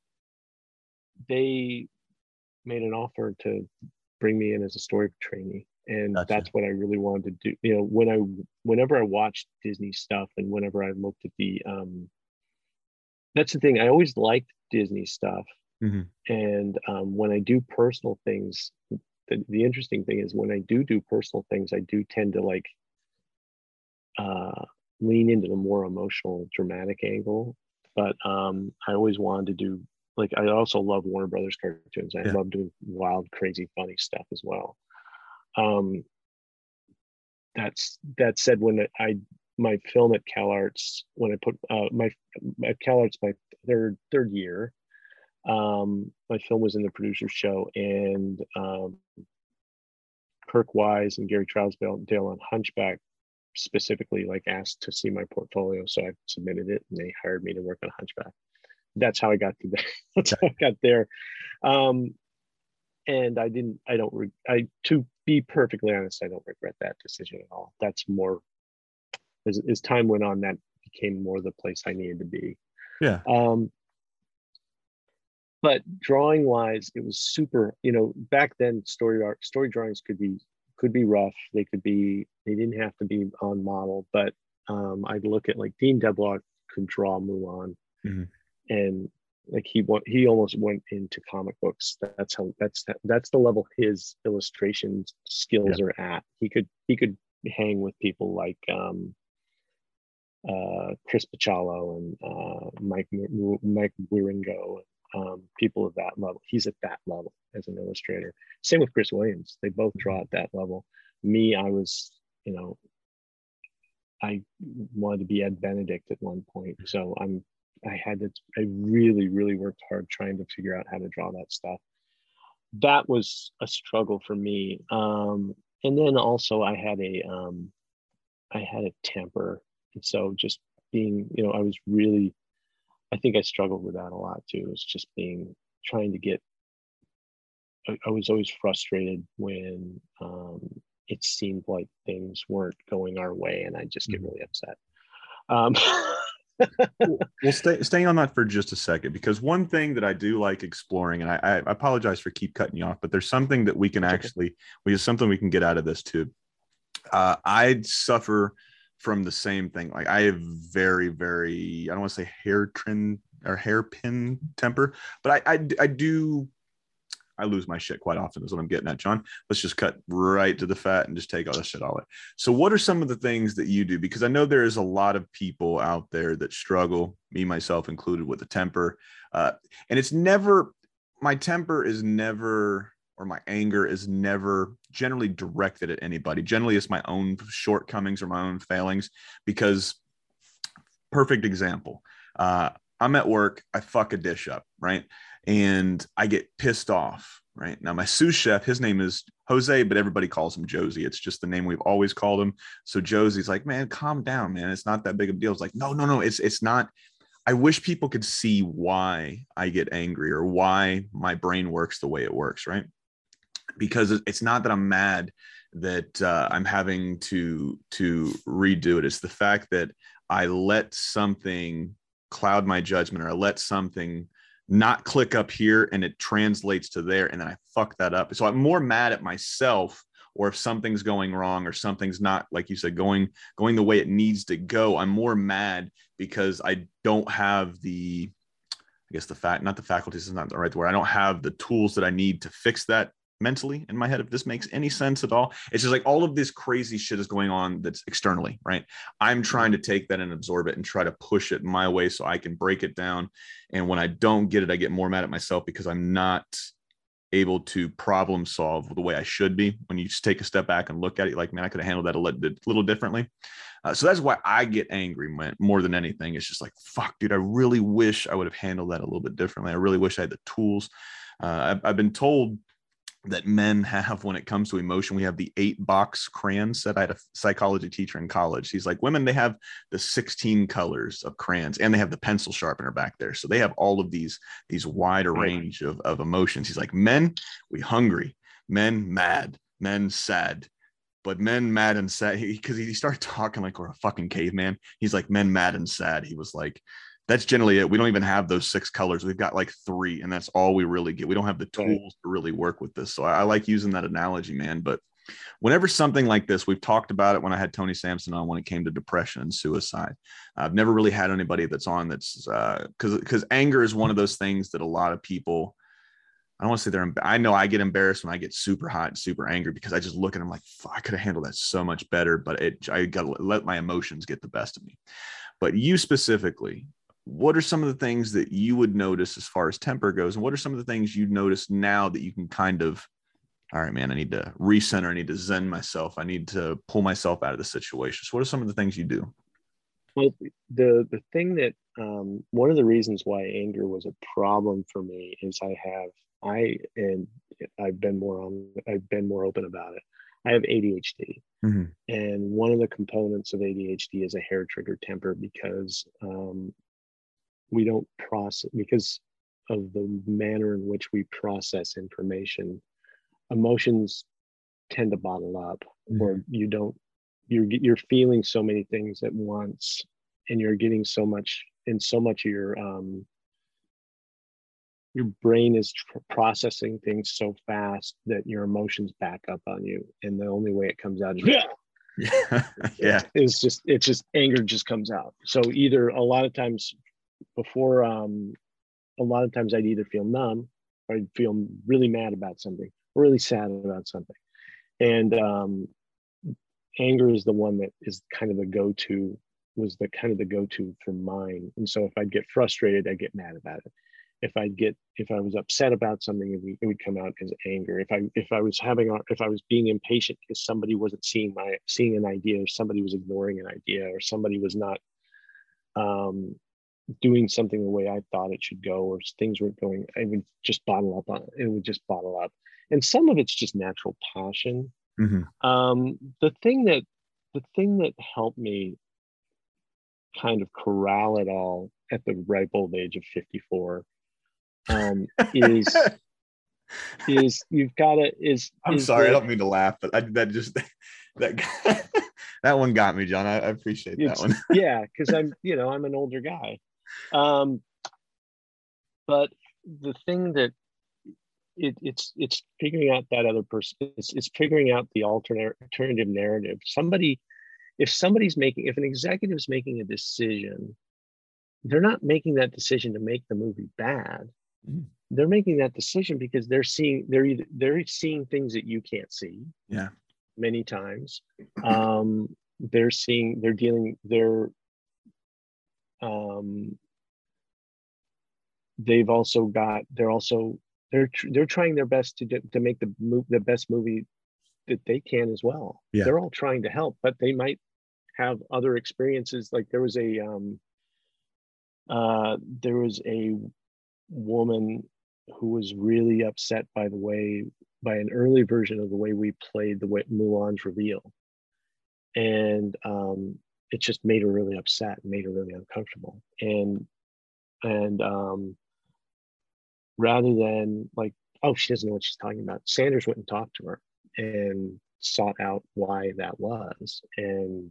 they made an offer to bring me in as a story trainee, and Gotcha. that's what I really wanted to do. You know, when I whenever I watched Disney stuff, and whenever I looked at the um, that's the thing. I always liked Disney stuff, Mhm. and um, when I do personal things, the, the interesting thing is when I do do personal things, I do tend to like uh, lean into the more emotional, dramatic angle. But um, I always wanted to do like I also love Warner Brothers cartoons. I Yeah. love doing wild, crazy, funny stuff as well. Um, that's that said, when I my film at Cal Arts, when I put uh, my at Cal Arts my third third year, um, my film was in the producer show, and um, Kirk Wise and Gary Trousdale on Hunchback specifically like asked to see my portfolio, so I submitted it, and they hired me to work on Hunchback. That's how I got to there. [laughs] That's how I got there. Um, and I didn't. I don't. Re- I to be perfectly honest, I don't regret that decision at all. That's more as, as time went on, that became more the place I needed to be. yeah Um, but drawing wise, it was super. You know, back then, story art, story drawings could be could be rough. They could be. They didn't have to be on model. But um, I'd look at like Dean DeBlois could draw Mulan, Mhm. and like he he almost went into comic books. That's how that's that's the level his illustration skills are at. He could he could hang with people like um, uh, Chris Bachalo and uh, Mike Mike Wieringo, um, people of that level. He's at that level as an illustrator. Same with Chris Williams. They both draw at that level. Me, I was, you know, I wanted to be Ed Benedict at one point, so I'm. I had to. I really, really worked hard trying to figure out how to draw that stuff. That was a struggle for me. Um, and then also, I had a. Um, I had a temper and so just being, you know, I was really, I think I struggled with that a lot too. It's just being, trying to get, I, I was always frustrated when um, it seemed like things weren't going our way and I just get Mhm. really upset. Um, [laughs] well stay stay on that for just a second because one thing that i do like exploring and i, I apologize for keep cutting you off but there's something that we can actually we have something we can get out of this too uh, i suffer from the same thing like i have very very i don't want to say hair trim or hairpin temper but I, I i do I lose my shit quite often, is what I'm getting at, John. Let's just cut right to the fat and just take all that shit all it. So, what are some of the things that you do? Because I know there is a lot of people out there that struggle, me myself included, with a temper. Uh, and it's never, my temper is never, or my anger is never generally directed at anybody. Generally, it's my own shortcomings or my own failings. Because, perfect example. Uh, I'm at work, I fuck a dish up, right? and I get pissed off. Right now, my sous chef, his name is Jose, but everybody calls him Josie. It's just the name we've always called him. So Josie's like, man, calm down, man. It's not that big of a deal. It's like, no, no, no. It's it's not. I wish people could see why I get angry or why my brain works the way it works, right? Because it's not that I'm mad that uh, I'm having to to redo it. It's the fact that I let something cloud my judgment or I let something not click up here and it translates to there and then I fuck that up. So I'm more mad at myself or if something's going wrong or something's not like you said going going the way it needs to go, I'm more mad because I don't have the I guess the fact not the faculties is not the right word. I don't have the tools that I need to fix that mentally in my head if this makes any sense at all. It's just like all of this crazy shit is going on that's externally right? I'm trying to take that and absorb it and try to push it my way so i can break it down. And when i don't get it i get more mad at myself because i'm not able to problem solve the way i should be. When you just take a step back and look at it like man i could have handled that a little differently. Uh, so that's why i get angry more than anything. It's just like fuck dude i really wish i would have handled that a little bit differently. I really wish i had the tools. Uh, I've, I've been told that men have when it comes to emotion. We have the eight box crayon set. I had a psychology teacher in college. He's like, women, they have the 16 colors of crayons and they have the pencil sharpener back there. So they have all of these, these wider hmm. range of, of emotions. He's like, men, we hungry, men mad, men sad. But men mad and sad, because he, he started talking like we're a fucking caveman. He's like, men mad and sad. He was like, that's generally it. We don't even have those six colors. We've got like three, and that's all we really get. We don't have the tools to really work with this. So I, I, like using that analogy, man. But whenever something like this, we've talked about it when I had Tony Sampson on when it came to depression and suicide. I've never really had anybody that's on that's because uh, because anger is one of those things that a lot of people. I don't want to say they're. I know I get embarrassed when I get super hot and super angry because I just look at them like, I could have handled that so much better, but it. I got to let my emotions get the best of me. But you specifically, what are some of the things that you would notice as far as temper goes? And what are some of the things you notice now that you can kind of all right man i need to recenter. I need to zen myself. I need to pull myself out of the situation. So what are some of the things you do? Well the the thing that um, one of the reasons why anger was a problem for me is i have i and i've been more on i've been more open about it. I have adhd mm-hmm. and one of the components of adhd is a hair trigger temper because um, we don't process because of the manner in which we process information emotions tend to bottle up mm-hmm. or you don't you're you're feeling so many things at once and you're getting so much and so much of your um your brain is tr- processing things so fast that your emotions back up on you and the only way it comes out is yeah. [laughs] [laughs] Yeah. It's just it's just anger just comes out. So either a lot of times before um, a lot of times I'd either feel numb or I'd feel really mad about something, really sad about something. And um, anger is the one that is kind of the go-to, was the kind of the go-to for mine. And so if I'd get frustrated, I'd get mad about it. If I'd get, if I was upset about something, it would, it would come out as anger. If I, if I was having, if I was being impatient because somebody wasn't seeing my, seeing an idea or somebody was ignoring an idea or somebody was not um, doing something the way I thought it should go, or things weren't going, I would just bottle up on it. Would just bottle up. And some of it's just natural passion. Mm-hmm. Um, the thing that the thing that helped me kind of corral it all at the ripe old age of 54 um, is [laughs] is you've got to is i'm is sorry the, i don't mean to laugh but I, that just [laughs] that [laughs] that one got me john i, I appreciate that one yeah because i'm you know i'm an older guy um, but the thing that it, it's it's figuring out that other person. It's, it's figuring out the alternate alternative narrative. Somebody, if somebody's making, if an executive is making a decision, they're not making that decision to make the movie bad. mm-hmm. they're making that decision because they're seeing they're either, they're seeing things that you can't see. Yeah. Many times, um, they're seeing they're dealing they're um, they've also got they're also they're they're trying their best to to make the move the best movie that they can as well. Yeah. They're all trying to help, but they might have other experiences. Like there was a um, uh, there was a woman who was really upset by the way by an early version of the way we played the way Mulan's reveal, and um, it just made her really upset and made her really uncomfortable. And and um, rather than like, oh, she doesn't know what she's talking about, Sanders went and talked to her and sought out why that was, and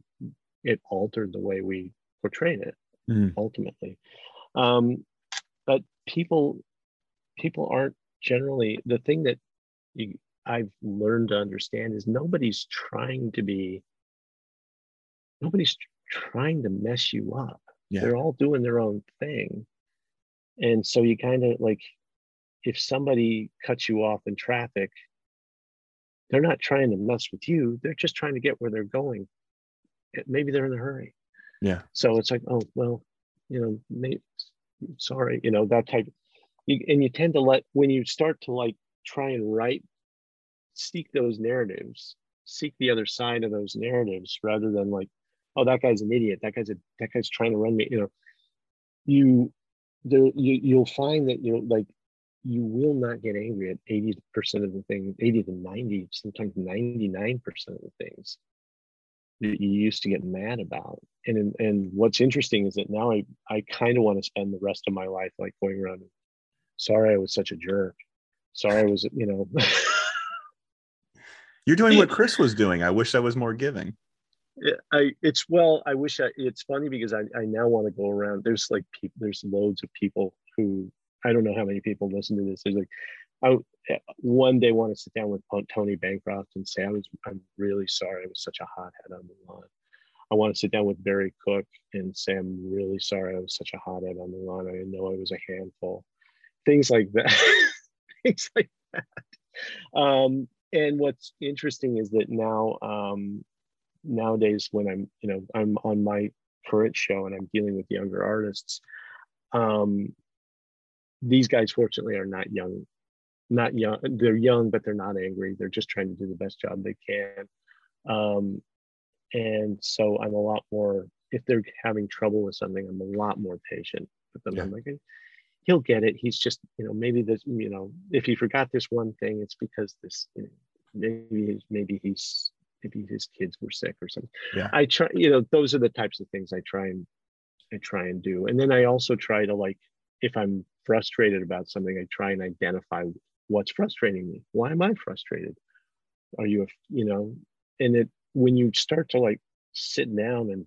it altered the way we portrayed it mm. ultimately. Um, but people people aren't generally the thing that you, I've learned to understand is nobody's trying to be nobody's trying to mess you up. Yeah. They're all doing their own thing. And so you kind of like if somebody cuts you off in traffic, they're not trying to mess with you. They're just trying to get where they're going. Eh, maybe they're in a hurry. Yeah. So it's like, oh, well, you know, maybe, sorry, you know, that type. You, and you tend to let, when you start to like try and write, seek those narratives, seek the other side of those narratives rather than like, oh, that guy's an idiot. That guy's a, that guy's trying to run me, you know, you, there, you, you'll find that, you know, like you will not get angry at 80% of the things, 80 to 90, sometimes 99% of the things that you used to get mad about. And and what's interesting is that now I, I kind of want to spend the rest of my life like going around, sorry I was such a jerk. Sorry I was, you know. [laughs] You're doing what Chris was doing. I wish I was more giving. I it's well, I wish I it's funny because I, I now want to go around. There's like people there's loads of people who I don't know how many people listen to this. There's like, I one day want to sit down with Tony Bancroft and say, I was, I'm really sorry. I was such a hothead on Mulan. I want to sit down with Barry Cook and say, I'm really sorry. I was such a hothead on Mulan. I know I was a handful. Things like that. [laughs] Things like that. Um, and what's interesting is that now, um, nowadays, when I'm, you know, I'm on my current show and I'm dealing with younger artists, um, these guys fortunately are not young not young they're young but they're not angry. They're just trying to do the best job they can. Um, and so i'm a lot more if they're having trouble with something i'm a lot more patient with them. Yeah. i'm like he'll get it. He's just you know maybe this you know if he forgot this one thing it's because this you know, maybe maybe he's maybe his kids were sick or something. Yeah. I try you know those are the types of things i try and i try and do. And then i also try to like if i'm frustrated about something, I try and identify what's frustrating me. Why am I frustrated? Are you, you know, and it, when you start to like sit down and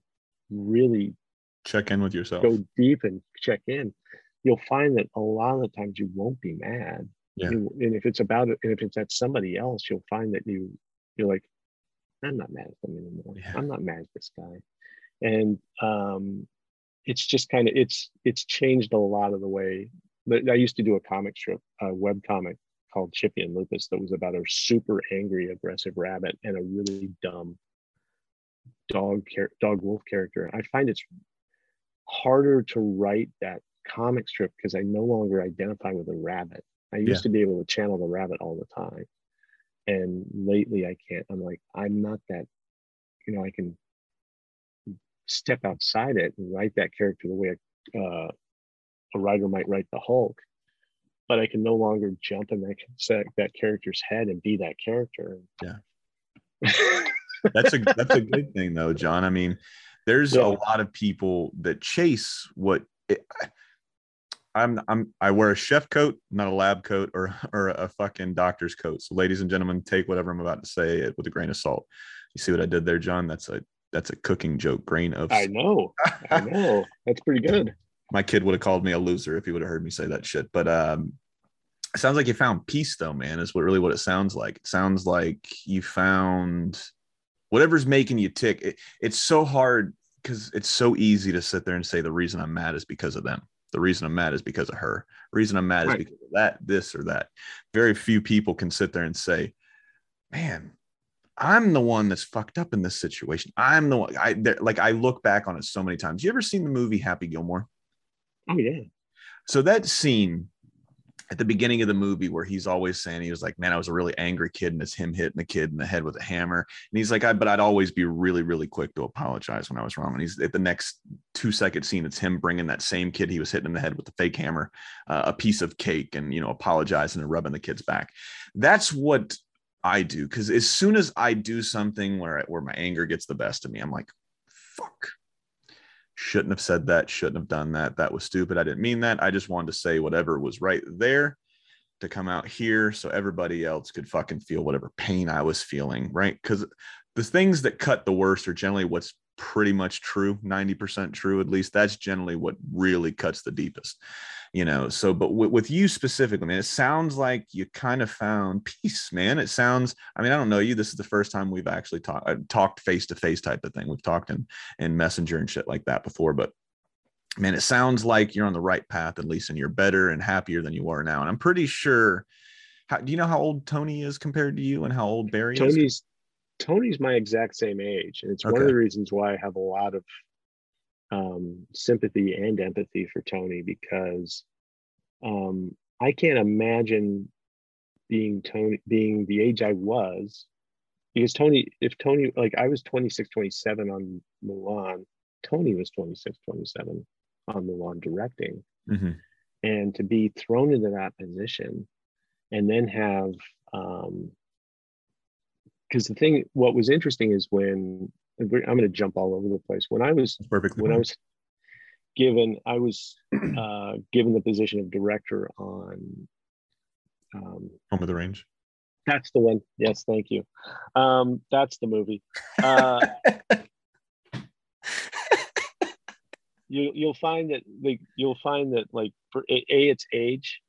really check in with yourself, go deep and check in, you'll find that a lot of the times you won't be mad. Yeah. You, and if it's about it, and if it's at somebody else, you'll find that you, you're like, I'm not mad at them anymore. Yeah. I'm not mad at this guy. And um, it's just kind of it's it's changed a lot of the way I used to do a comic strip, a web comic called Chippy and Lupus that was about a super angry, aggressive rabbit and a really dumb dog dog wolf character. I find it's harder to write that comic strip because I no longer identify with a rabbit. I used yeah. to be able to channel the rabbit all the time. And lately I can't. I'm like, I'm not that, you know, I can step outside it and write that character the way uh, a writer might write the Hulk, but I can no longer jump in that that character's head and be that character. Yeah, [laughs] that's a that's a good thing though, John. I mean, there's yeah. a lot of people that chase what. It, I'm I'm I wear a chef coat, not a lab coat or or a fucking doctor's coat. So, ladies and gentlemen, take whatever I'm about to say with a grain of salt. You see what I did there, John? That's a that's a cooking joke. Grain of. I know. I [laughs] know. That's pretty good my kid would have called me a loser if he would have heard me say that shit. But um, it sounds like you found peace, though, man. Is what really what it sounds like. It sounds like you found whatever's making you tick. It, it's so hard because it's so easy to sit there and say the reason I'm mad is because of them. The reason I'm mad is because of her. The reason I'm mad Right. is because of that, this, or that. Very few people can sit there and say, man, I'm the one that's fucked up in this situation. I'm the one. I there, like. I look back on it so many times. You ever seen the movie Happy Gilmore? Oh yeah. So that scene at the beginning of the movie where he's always saying he was like, "Man, I was a really angry kid," and it's him hitting the kid in the head with a hammer. And he's like, "I, but I'd always be really, really quick to apologize when I was wrong." And he's at the next two second scene, it's him bringing that same kid he was hitting in the head with the fake hammer, uh, a piece of cake, and you know, apologizing and rubbing the kid's back. That's what I do because as soon as I do something where where my anger gets the best of me, I'm like, "Fuck." shouldn't have said that, shouldn't have done that. That was stupid. I didn't mean that. I just wanted to say whatever was right there to come out here so everybody else could fucking feel whatever pain I was feeling, right? Because the things that cut the worst are generally what's pretty much true, 90% true at least. That's generally what really cuts the deepest, you know. So, but with, with you specifically, man, it sounds like you kind of found peace, man. It sounds, I mean, I don't know you. This is the first time we've actually talked, uh, talked face to face type of thing. We've talked in, in Messenger and shit like that before, but man, it sounds like you're on the right path, at least, and you're better and happier than you are now. And I'm pretty sure. How, do you know how old Tony is compared to you, and how old Barry is? Tony's Tony's my exact same age, and it's one of the reasons why I have a lot of um, sympathy and empathy for Tony because um, I can't imagine being Tony being the age I was because Tony if Tony like I was 26 27 on Mulan Tony was 26 27 on Mulan directing Mhm. and to be thrown into that position and then have um because the thing what was interesting is when i'm going to jump all over the place. When i was perfectly when i was given i was uh given the position of director on um Home on the Range. that's the one. Yes thank you. Um that's the movie. Uh [laughs] you you'll find that like you'll find that like for a, a it's age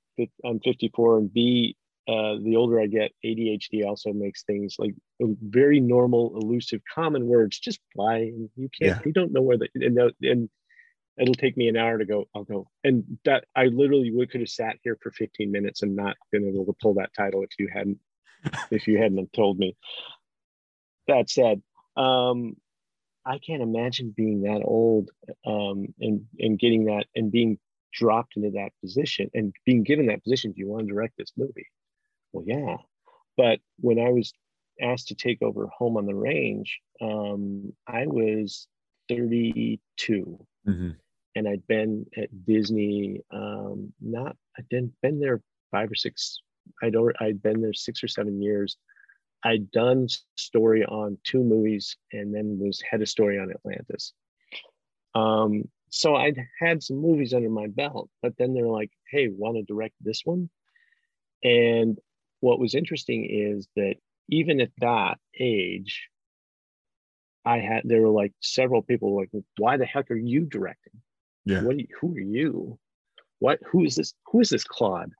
i'm 54 and b uh the older i get adhd also makes things like very normal elusive common words just fly and you can't Yeah. you don't know where the and, and it'll take me an hour to go i'll go and that i literally would could have sat here for 15 minutes and not been able to pull that title if you hadn't [laughs] if you hadn't told me that said um I can't imagine being that old um, and and getting that and being dropped into that position and being given that position. Do you want to direct this movie? Well, yeah. But when I was asked to take over Home on the Range, um, I was 32 Mhm. and I'd been at Disney. Um, not I'd been been there five or six. I'd I'd been there six or seven years. I'd done story on two movies and then was head of story on Atlantis. Um, so I'd had some movies under my belt, but then they're like, "Hey, want to direct this one?" And what was interesting is that even at that age, I had there were like several people like, "Why the heck are you directing? Yeah. What? Are you, who are you? What? Who is this? Who is this Claude?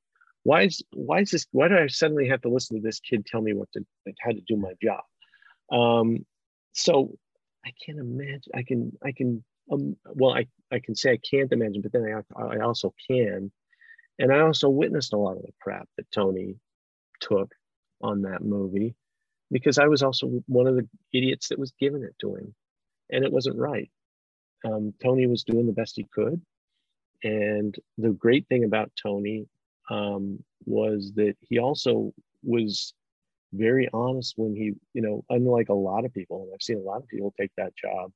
Why is why is this? Why do I suddenly have to listen to this kid tell me what to like, how to do my job? Um, so I can't imagine. I can I can um, well I I can say I can't imagine, but then I I also can, and I also witnessed a lot of the crap that Tony took on that movie because I was also one of the idiots that was giving it to him, and it wasn't right. Um, Tony was doing the best he could, and the great thing about Tony um, was that he also was very honest when he, you know, unlike a lot of people, and I've seen a lot of people take that job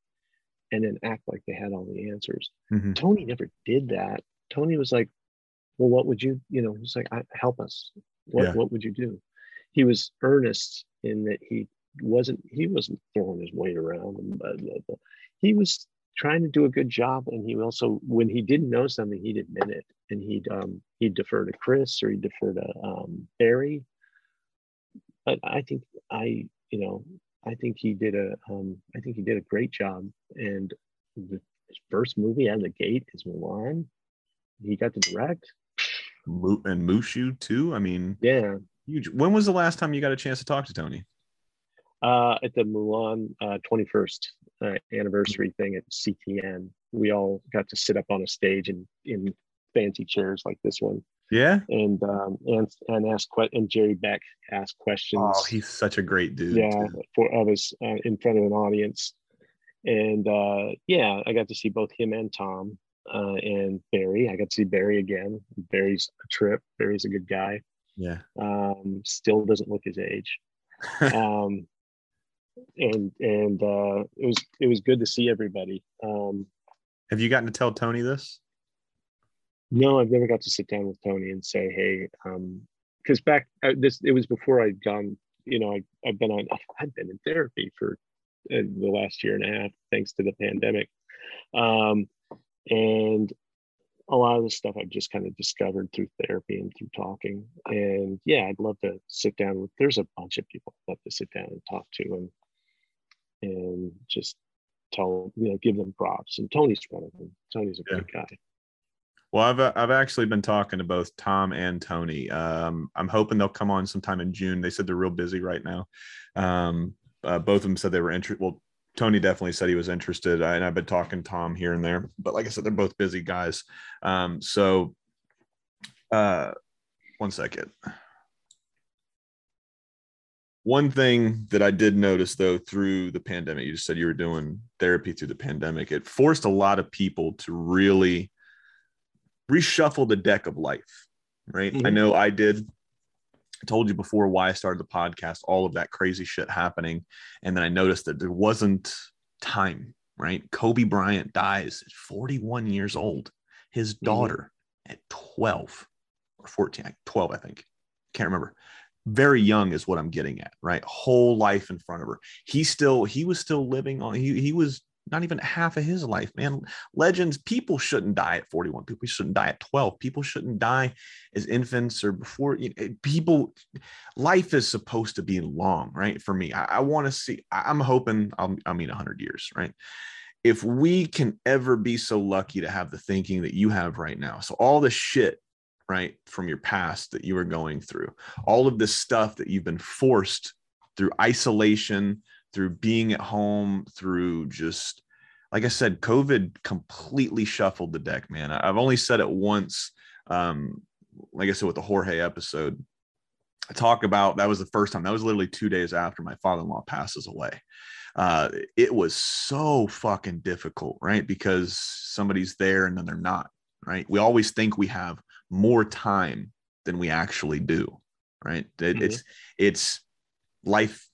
and then act like they had all the answers. Mhm. Tony never did that. Tony was like, "Well, what would you, you know?" He's like, I, "Help us. What Yeah. what would you do?" He was earnest in that he wasn't he wasn't throwing his weight around and blah, blah, blah. he was trying to do a good job and he also when he didn't know something he'd admit it and he'd um he'd defer to chris or he'd defer to um barry but i think i you know i think he did a um i think he did a great job and the his first movie out of the gate is Mulan. He got to direct. And Mushu too. I mean, Yeah. huge. When was the last time you got a chance to talk to Tony? Uh, at the Mulan uh, 21st uh, anniversary thing at CTN, we all got to sit up on a stage in, in fancy chairs like this one. Yeah. And um, and and ask que- and Jerry Beck asked questions. Oh, he's such a great dude. Yeah, too. for of us uh, in front of an audience, and uh, yeah, I got to see both him and Tom uh, and Barry. I got to see Barry again. Barry's a trip. Barry's a good guy. Yeah. Um, still doesn't look his age. [laughs] um, and and uh, it was it was good to see everybody. Um, Have you gotten to tell Tony this? No, I've never got to sit down with Tony and say, "Hey," um because um, back uh, this it was before I'd gone. You know, I, I've been on. [laughs] I've been in therapy for uh, the last year and a half, thanks to the pandemic. Um, and a lot of the stuff I've just kind of discovered through therapy and through talking. And yeah, I'd love to sit down with. There's a bunch of people I'd love to sit down and talk to, and and just tell you know give them props. And Tony's one of them. Tony's a yeah. great guy. Well, I've I've actually been talking to both Tom and Tony. Um, I'm hoping they'll come on sometime in June. They said they're real busy right now. Um, uh, both of them said they were interested. Well, Tony definitely said he was interested, and I've been talking to Tom here and there. But like I said, they're both busy guys. Um, so, uh, one second. One thing that I did notice though through the pandemic, you just said you were doing therapy through the pandemic. It forced a lot of people to really reshuffle the deck of life. Right. Mm-hmm. I know I did I told you before why I started the podcast, all of that crazy shit happening. And then I noticed that there wasn't time, right? Kobe Bryant dies at 41 years old. His mm-hmm. daughter mm-hmm. at 12 or 14, 12, I think. Can't remember. Very young is what I'm getting at, right? Whole life in front of her. He still, he was still living on, he, he was not even half of his life, man. Legends, people shouldn't die at 41. People shouldn't die at 12. People shouldn't die as infants or before. You know, people, life is supposed to be long, right? For me, I, I want to see, I'm hoping, I'll, I mean, 100 years, right? If we can ever be so lucky to have the thinking that you have right now, so all the shit, right, from your past that you were going through, all of this stuff that you've been forced through isolation, through being at home, through just like I said, COVID completely shuffled the deck, man. I've only said it once. Um, like I said, with the Jorge episode, I talk about that was the first time. That was literally two days after my father-in-law passes away. Uh, it was so fucking difficult, right? Because somebody's there and then they're not, right? We always think we have more time than we actually do, right? It, mm-hmm. It's it's life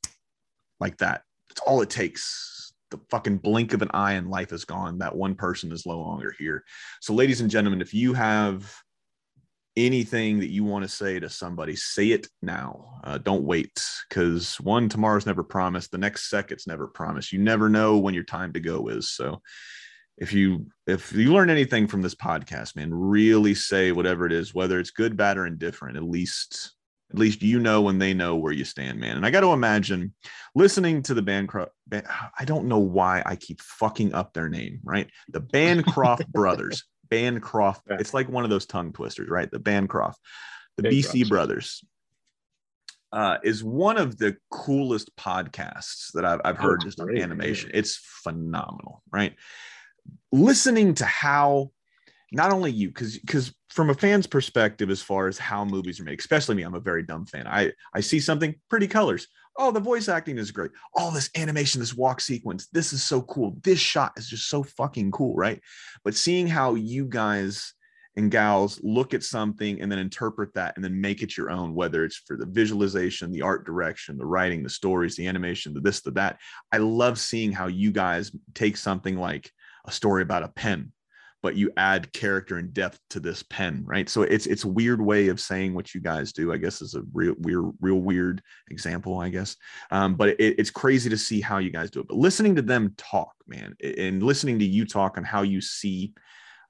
like that. It's all it takes. The fucking blink of an eye and life is gone. That one person is no longer here. So, ladies and gentlemen, if you have anything that you want to say to somebody, say it now. Uh, don't wait because one, tomorrow's never promised. The next second's never promised. You never know when your time to go is. So, if you if you learn anything from this podcast man really say whatever it is whether it's good bad or indifferent at least at least you know when they know where you stand, man. And I got to imagine listening to the Bancroft. I don't know why I keep fucking up their name, right? The Bancroft [laughs] brothers. Bancroft. It's like one of those tongue twisters, right? The Bancroft. The Bancroft. BC brothers. Uh, is one of the coolest podcasts that I've, I've heard oh, just on animation. It's phenomenal, right? Listening to how not only you because because from a fan's perspective as far as how movies are made especially me i'm a very dumb fan. I i see something pretty colors. Oh the voice acting is great. All this animation this walk sequence this is so cool. This shot is just so fucking cool right? But seeing how you guys and gals look at something and then interpret that and then make it your own whether it's for the visualization the art direction the writing the stories the animation the this the that i love seeing how you guys take something like a story about a pen but you add character and depth to this pen, right? So it's it's a weird way of saying what you guys do. I guess is a real weird, real weird example, I guess. Um, but it, it's crazy to see how you guys do it. But listening to them talk, man, and listening to you talk on how you see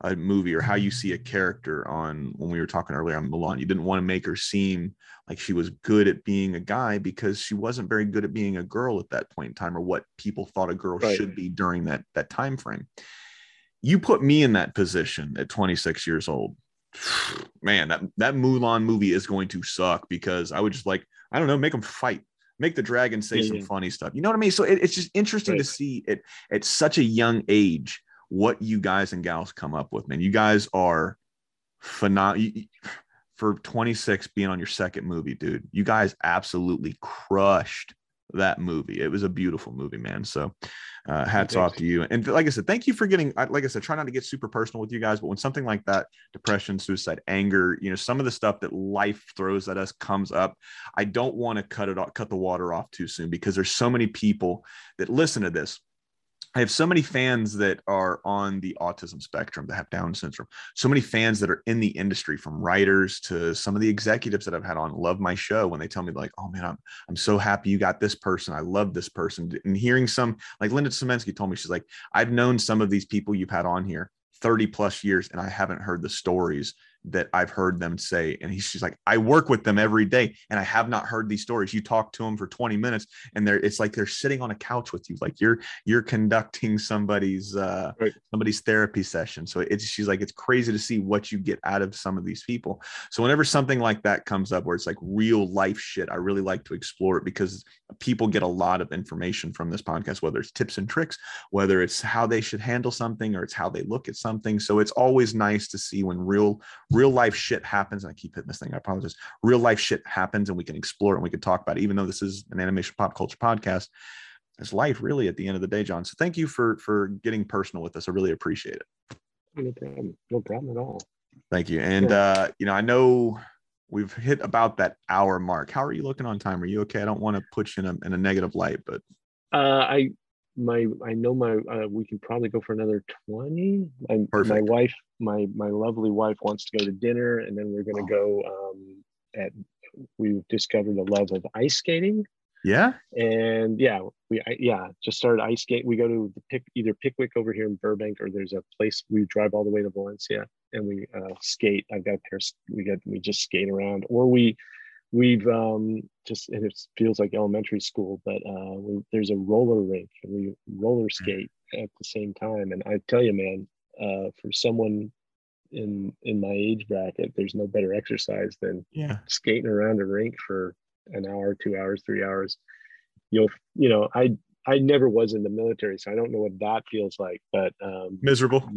a movie or how you see a character on when we were talking earlier on Milan. You didn't want to make her seem like she was good at being a guy because she wasn't very good at being a girl at that point in time or what people thought a girl right. should be during that that time frame you put me in that position at 26 years old [sighs] man that that mulan movie is going to suck because i would just like i don't know make them fight make the dragon say some funny stuff you know what i mean so it, it's just interesting right. to see it at such a young age what you guys and gals come up with man you guys are phenomenal for 26 being on your second movie, dude. You guys absolutely crushed that movie. It was a beautiful movie, man. So uh, hats off to you. And like I said, thank you for getting, like I said, try not to get super personal with you guys, but when something like that, depression, suicide, anger, you know, some of the stuff that life throws at us comes up. I don't want to cut it off, cut the water off too soon because there's so many people that listen to this I have so many fans that are on the autism spectrum that have Down syndrome. So many fans that are in the industry, from writers to some of the executives that I've had on, love my show when they tell me like, "Oh man, I'm I'm so happy you got this person. I love this person." And hearing some like Linda Simensky told me, she's like, "I've known some of these people you've had on here 30 plus years, and I haven't heard the stories that I've heard them say. And he's, she's like, I work with them every day and I have not heard these stories. You talk to them for 20 minutes and they're, it's like they're sitting on a couch with you. Like you're, you're conducting somebody's, uh, right. somebody's therapy session. So it's, she's like, it's crazy to see what you get out of some of these people. So whenever something like that comes up where it's like real life shit, I really like to explore it because people get a lot of information from this podcast, whether it's tips and tricks, whether it's how they should handle something or it's how they look at something. So it's always nice to see when real, real life shit happens. And I keep hitting this thing. I apologize. Real life shit happens and we can explore it and we can talk about it, even though this is an animation pop culture podcast. It's life really at the end of the day, John. So thank you for for getting personal with us. I really appreciate it. No problem. No problem at all. Thank you. And yeah. uh, you know, I know we've hit about that hour mark. How are you looking on time? Are you okay? I don't want to put you in a, in a negative light, but uh, I my I know my uh, we can probably go for another 20 my, my wife my my lovely wife wants to go to dinner and then we're going to go um at we've discovered the love of ice skating. Yeah? And yeah we I, yeah just started ice skate we go to the pick either pickwick over here in burbank or there's a place we drive all the way to valencia and we uh, skate. I've got a pair we get we just skate around or we we've um, just and it feels like elementary school, but uh, we, there's a roller rink and we roller mm. skate at the same time. And I tell you, man, uh, for someone in in my age bracket, there's no better exercise than yeah. skating around a rink for an hour, two hours, three hours. You'll you know I I never was in the military, so I don't know what that feels like. But um, miserable.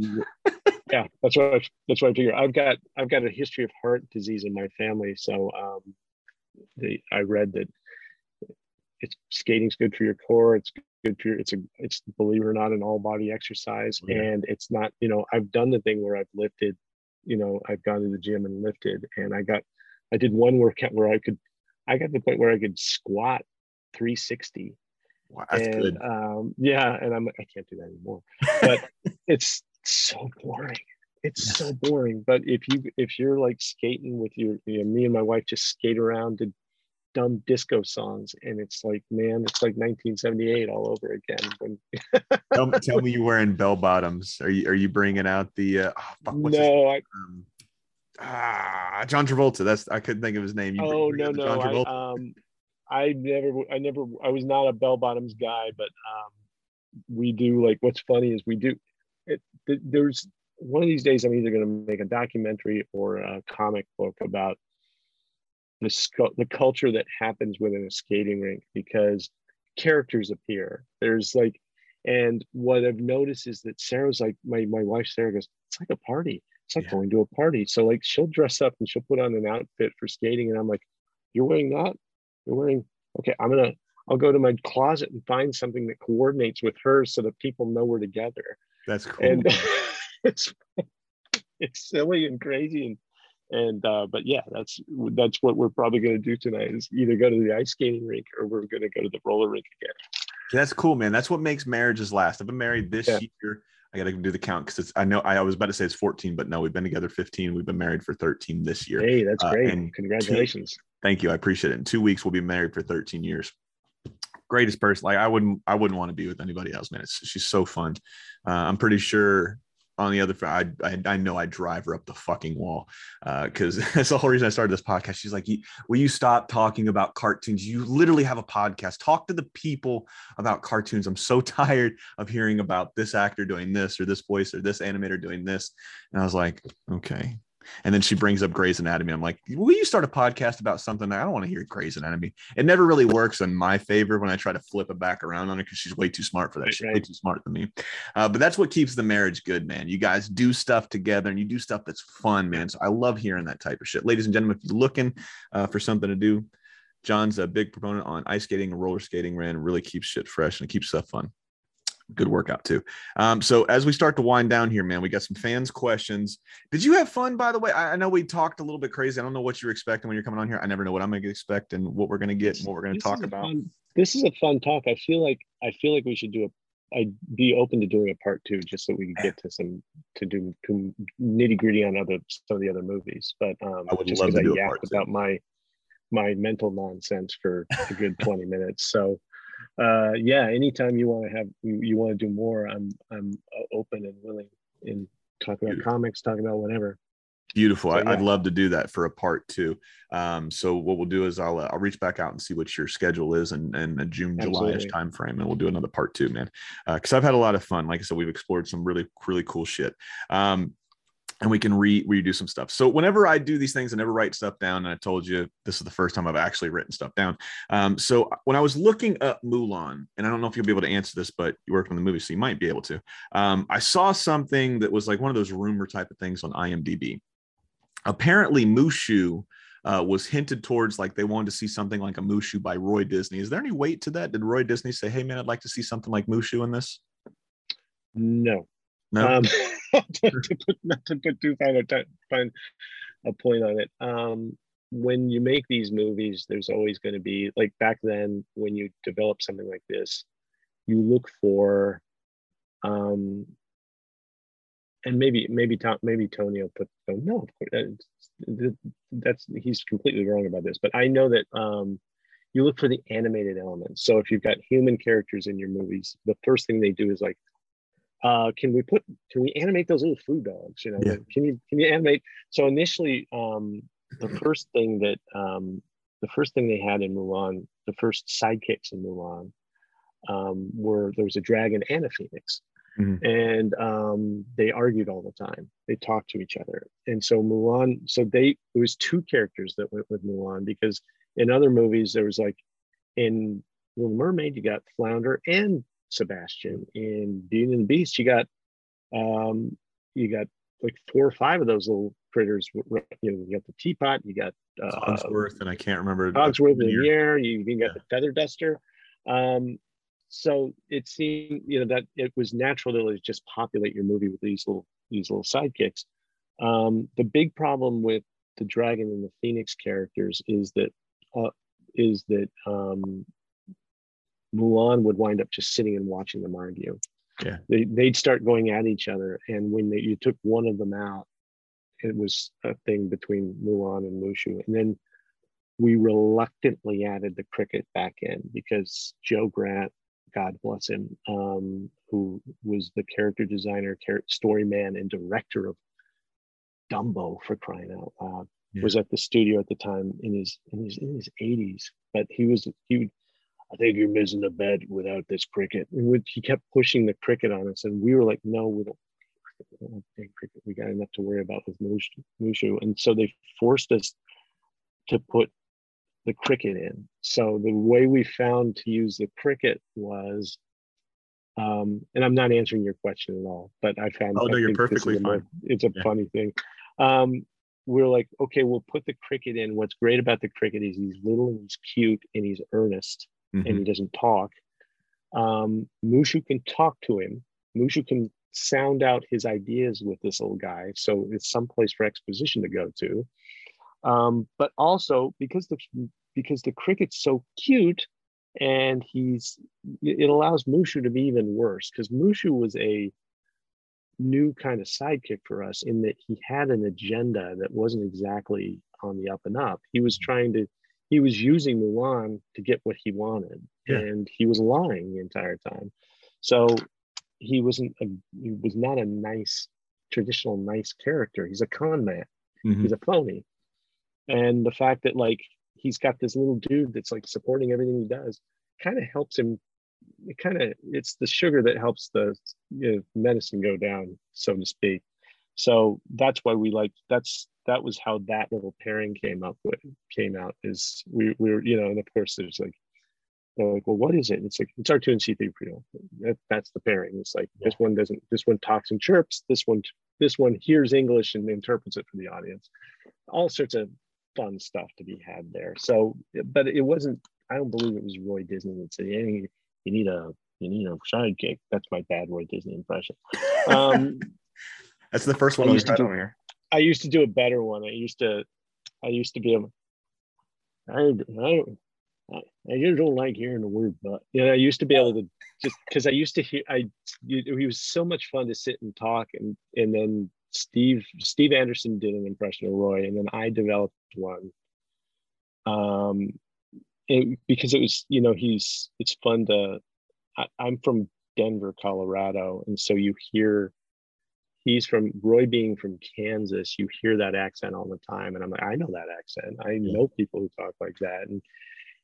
yeah, that's what I, that's what I figure. I've got I've got a history of heart disease in my family, so um, the I read that it's skating's good for your core. It's good for your, it's a it's believe it or not an all body exercise, yeah. and it's not you know I've done the thing where I've lifted, you know I've gone to the gym and lifted, and I got I did one workout where I could I got to the point where I could squat 360. Wow, that's and. Um, yeah, and I'm like, I can't do that anymore. But [laughs] it's so boring it's yes. so boring but if you if you're like skating with your you know, me and my wife just skate around to dumb disco songs and it's like man it's like 1978 all over again when tell, me, tell [laughs] me you're wearing bell bottoms. Are you are you bringing out the uh oh, fuck, no I, um, ah john travolta. That's i couldn't think of his name. You oh no no I, um i never i never i was not a bell bottoms guy but um we do like what's funny is we do it, there's one of these days i'm either going to make a documentary or a comic book about the, the culture that happens within a skating rink because characters appear. There's like and what i've noticed is that sarah's like my, my wife sarah goes it's like a party. It's like yeah. going to a party. So like she'll dress up and she'll put on an outfit for skating and i'm like you're wearing that? You're wearing okay i'm gonna i'll go to my closet and find something that coordinates with her so that people know we're together. That's cool. and [laughs] [laughs] it's it's silly and crazy and and uh, but yeah, that's that's what we're probably going to do tonight is either go to the ice skating rink or we're going to go to the roller rink again. That's cool, man. That's what makes marriages last. I've been married this yeah. year. I got to do the count because it's. I know I was about to say it's 14, but no, we've been together 15. We've been married for 13 this year. Hey, that's uh, great! Congratulations. Two, thank you. I appreciate it. In two weeks, we'll be married for 13 years. Greatest person. Like I wouldn't. I wouldn't want to be with anybody else, man. It's, she's so fun. Uh, I'm pretty sure on the other I, I, I know I drive her up the fucking wall because uh, [laughs] that's the whole reason I started this podcast. She's like, "Will you stop talking about cartoons? You literally have a podcast. Talk to the people about cartoons. I'm so [laughs] tired of hearing about this actor doing this or this voice or this animator doing this." And I was like, "Okay, And then she brings up Grey's Anatomy. I'm like, will you start a podcast about something? I don't want to hear Grey's Anatomy. It never really works in my favor when I try to flip it back around on her because she's way too smart for that. Right, she's right. way too smart than me. Uh, but that's what keeps the marriage good, man. You guys do stuff together and you do stuff that's fun, man. So I love hearing that type of shit. Ladies and gentlemen, if you're looking uh, for something to do, John's a big proponent on ice skating and roller skating, man. Really keeps shit fresh and it keeps stuff fun good workout too. Um, so as we start to wind down here, man, we got some fans' questions. Did you have fun, by the way? I, I know we talked a little bit crazy. I don't know what you're expecting when you're coming on here. I never know what I'm going to expect and what we're going to get and what we're going to talk about. fun- this is a fun talk. I feel like I feel like we should do a. I'd be open to doing a part two, just so we can get to some to do to nitty gritty on other some of the other movies. But um, I would just love to I do a part about my my mental nonsense for a good twenty minutes. So uh, yeah, anytime you want to have you, you want to do more, I'm I'm uh, open and willing in talking about Beautiful. comics, talking about whatever. Beautiful. So, I, I'd love to do that for a part two. Um, so what we'll do is I'll uh, I'll reach back out and see what your schedule is and and a June July-ish time frame, and we'll do another part two, man. Because I've had a lot of fun. Like I said, we've explored some really really cool shit. Um, and we can re redo some stuff. So whenever I do these things, I never write stuff down. And I told you this is the first time I've actually written stuff down. Um, so when I was looking up Mulan, and I don't know if you'll be able to answer this, but you worked on the movie, so you might be able to. Um, I saw something that was like one of those rumor type of things on IMDb. Apparently, Mushu uh, was hinted towards like they wanted to see something like a Mushu by Roy Disney. Is there any weight to that? Did Roy Disney say, "Hey, man, I'd like to see something like Mushu in this"? No, No. um, [laughs] to, put not to put too fine a fine a point on it. Um, when you make these movies, there's always going to be like back then when you develop something like this, you look for, um, and maybe maybe Tom, maybe Tony will put oh, no, that's he's completely wrong about this, but I know that um, you look for the animated elements. So if you've got human characters in your movies, the first thing they do is like uh, can we put can we animate those little foo dogs you know Yeah. can you can you animate so initially um the first thing that um the first thing they had in mulan the first sidekicks in mulan um were there was a dragon and a phoenix Mhm. and um they argued all the time they talked to each other and so mulan so they it was two characters that went with mulan because in other movies there was like in little mermaid you got flounder and Sebastian. In Beauty and the Beast, you got um, you got like four or five of those little critters. You know, you got the teapot, you got uh, Cogsworth, and I can't remember. Cogsworth in the air, you even got Yeah. the feather duster. Um, so it seemed, you know, that it was natural to just populate your movie with these little these little sidekicks. Um, the big problem with the dragon and the phoenix characters is that uh, is that um, Mulan would wind up just sitting and watching them argue. Yeah. They, they'd start going at each other. And when they, you took one of them out, it was a thing between Mulan and Mushu. And then we reluctantly added the cricket back in because Joe Grant, God bless him, um, who was the character designer, story man, and director of Dumbo for crying out loud, Yeah. was at the studio at the time in his in his in his 80s. But he was he would I think you're missing the bed without this cricket. And we, he kept pushing the cricket on us, and we were like, no, we don't. We don't think cricket. We got enough to worry about with Mushu. And so they forced us to put the cricket in. So the way we found to use the cricket was, um, and I'm not answering your question at all, but I found. Oh, no, I you're perfectly fine. It's a Yeah. funny thing. Um, we're like, okay, we'll put the cricket in. What's great about the cricket is he's little and he's cute and he's earnest Mhm. and he doesn't talk. Um, Mushu can talk to him. Mushu can sound out his ideas with this little guy. So it's someplace for exposition to go to. Um, but also because the because the cricket's so cute and he's it allows Mushu to be even worse because Mushu was a new kind of sidekick for us in that he had an agenda that wasn't exactly on the up and up. He was trying to he was using Mulan to get what he wanted, Yeah. and he was lying the entire time. So he wasn't a, he was not a nice traditional nice character. He's a con man. Mhm. He's a phony. And the fact that like he's got this little dude that's like supporting everything he does kind of helps him. It kind of it's the sugar that helps the you know, medicine go down, so to speak. So that's why we like that's that was how that little pairing came up with came out is we, we were you know and of course there's like they're like well what is it? And it's like it's r2 and c3po that, that's the pairing. It's like yeah. this one doesn't this one talks and chirps this one this one hears english and interprets it for the audience. All sorts of fun stuff to be had there. So but it wasn't i don't believe it was roy disney that said hey, you need a you need a sidekick. That's my bad roy disney impression. Um [laughs] that's the first one I used to do, here. I used to do a better one. I used to, I used to be able. I, I, I just don't like hearing the word but. You know, I used to be able to just because I used to hear. I he was so much fun to sit and talk, and and then Steve Steve Anderson did an impression of Roy, and then I developed one. Um, it, because it was you know he's it's fun to. I, I'm from Denver, Colorado, and so you hear he's from Roy being from Kansas, you hear that accent all the time. And I'm like, I know that accent. I know people who talk like that. And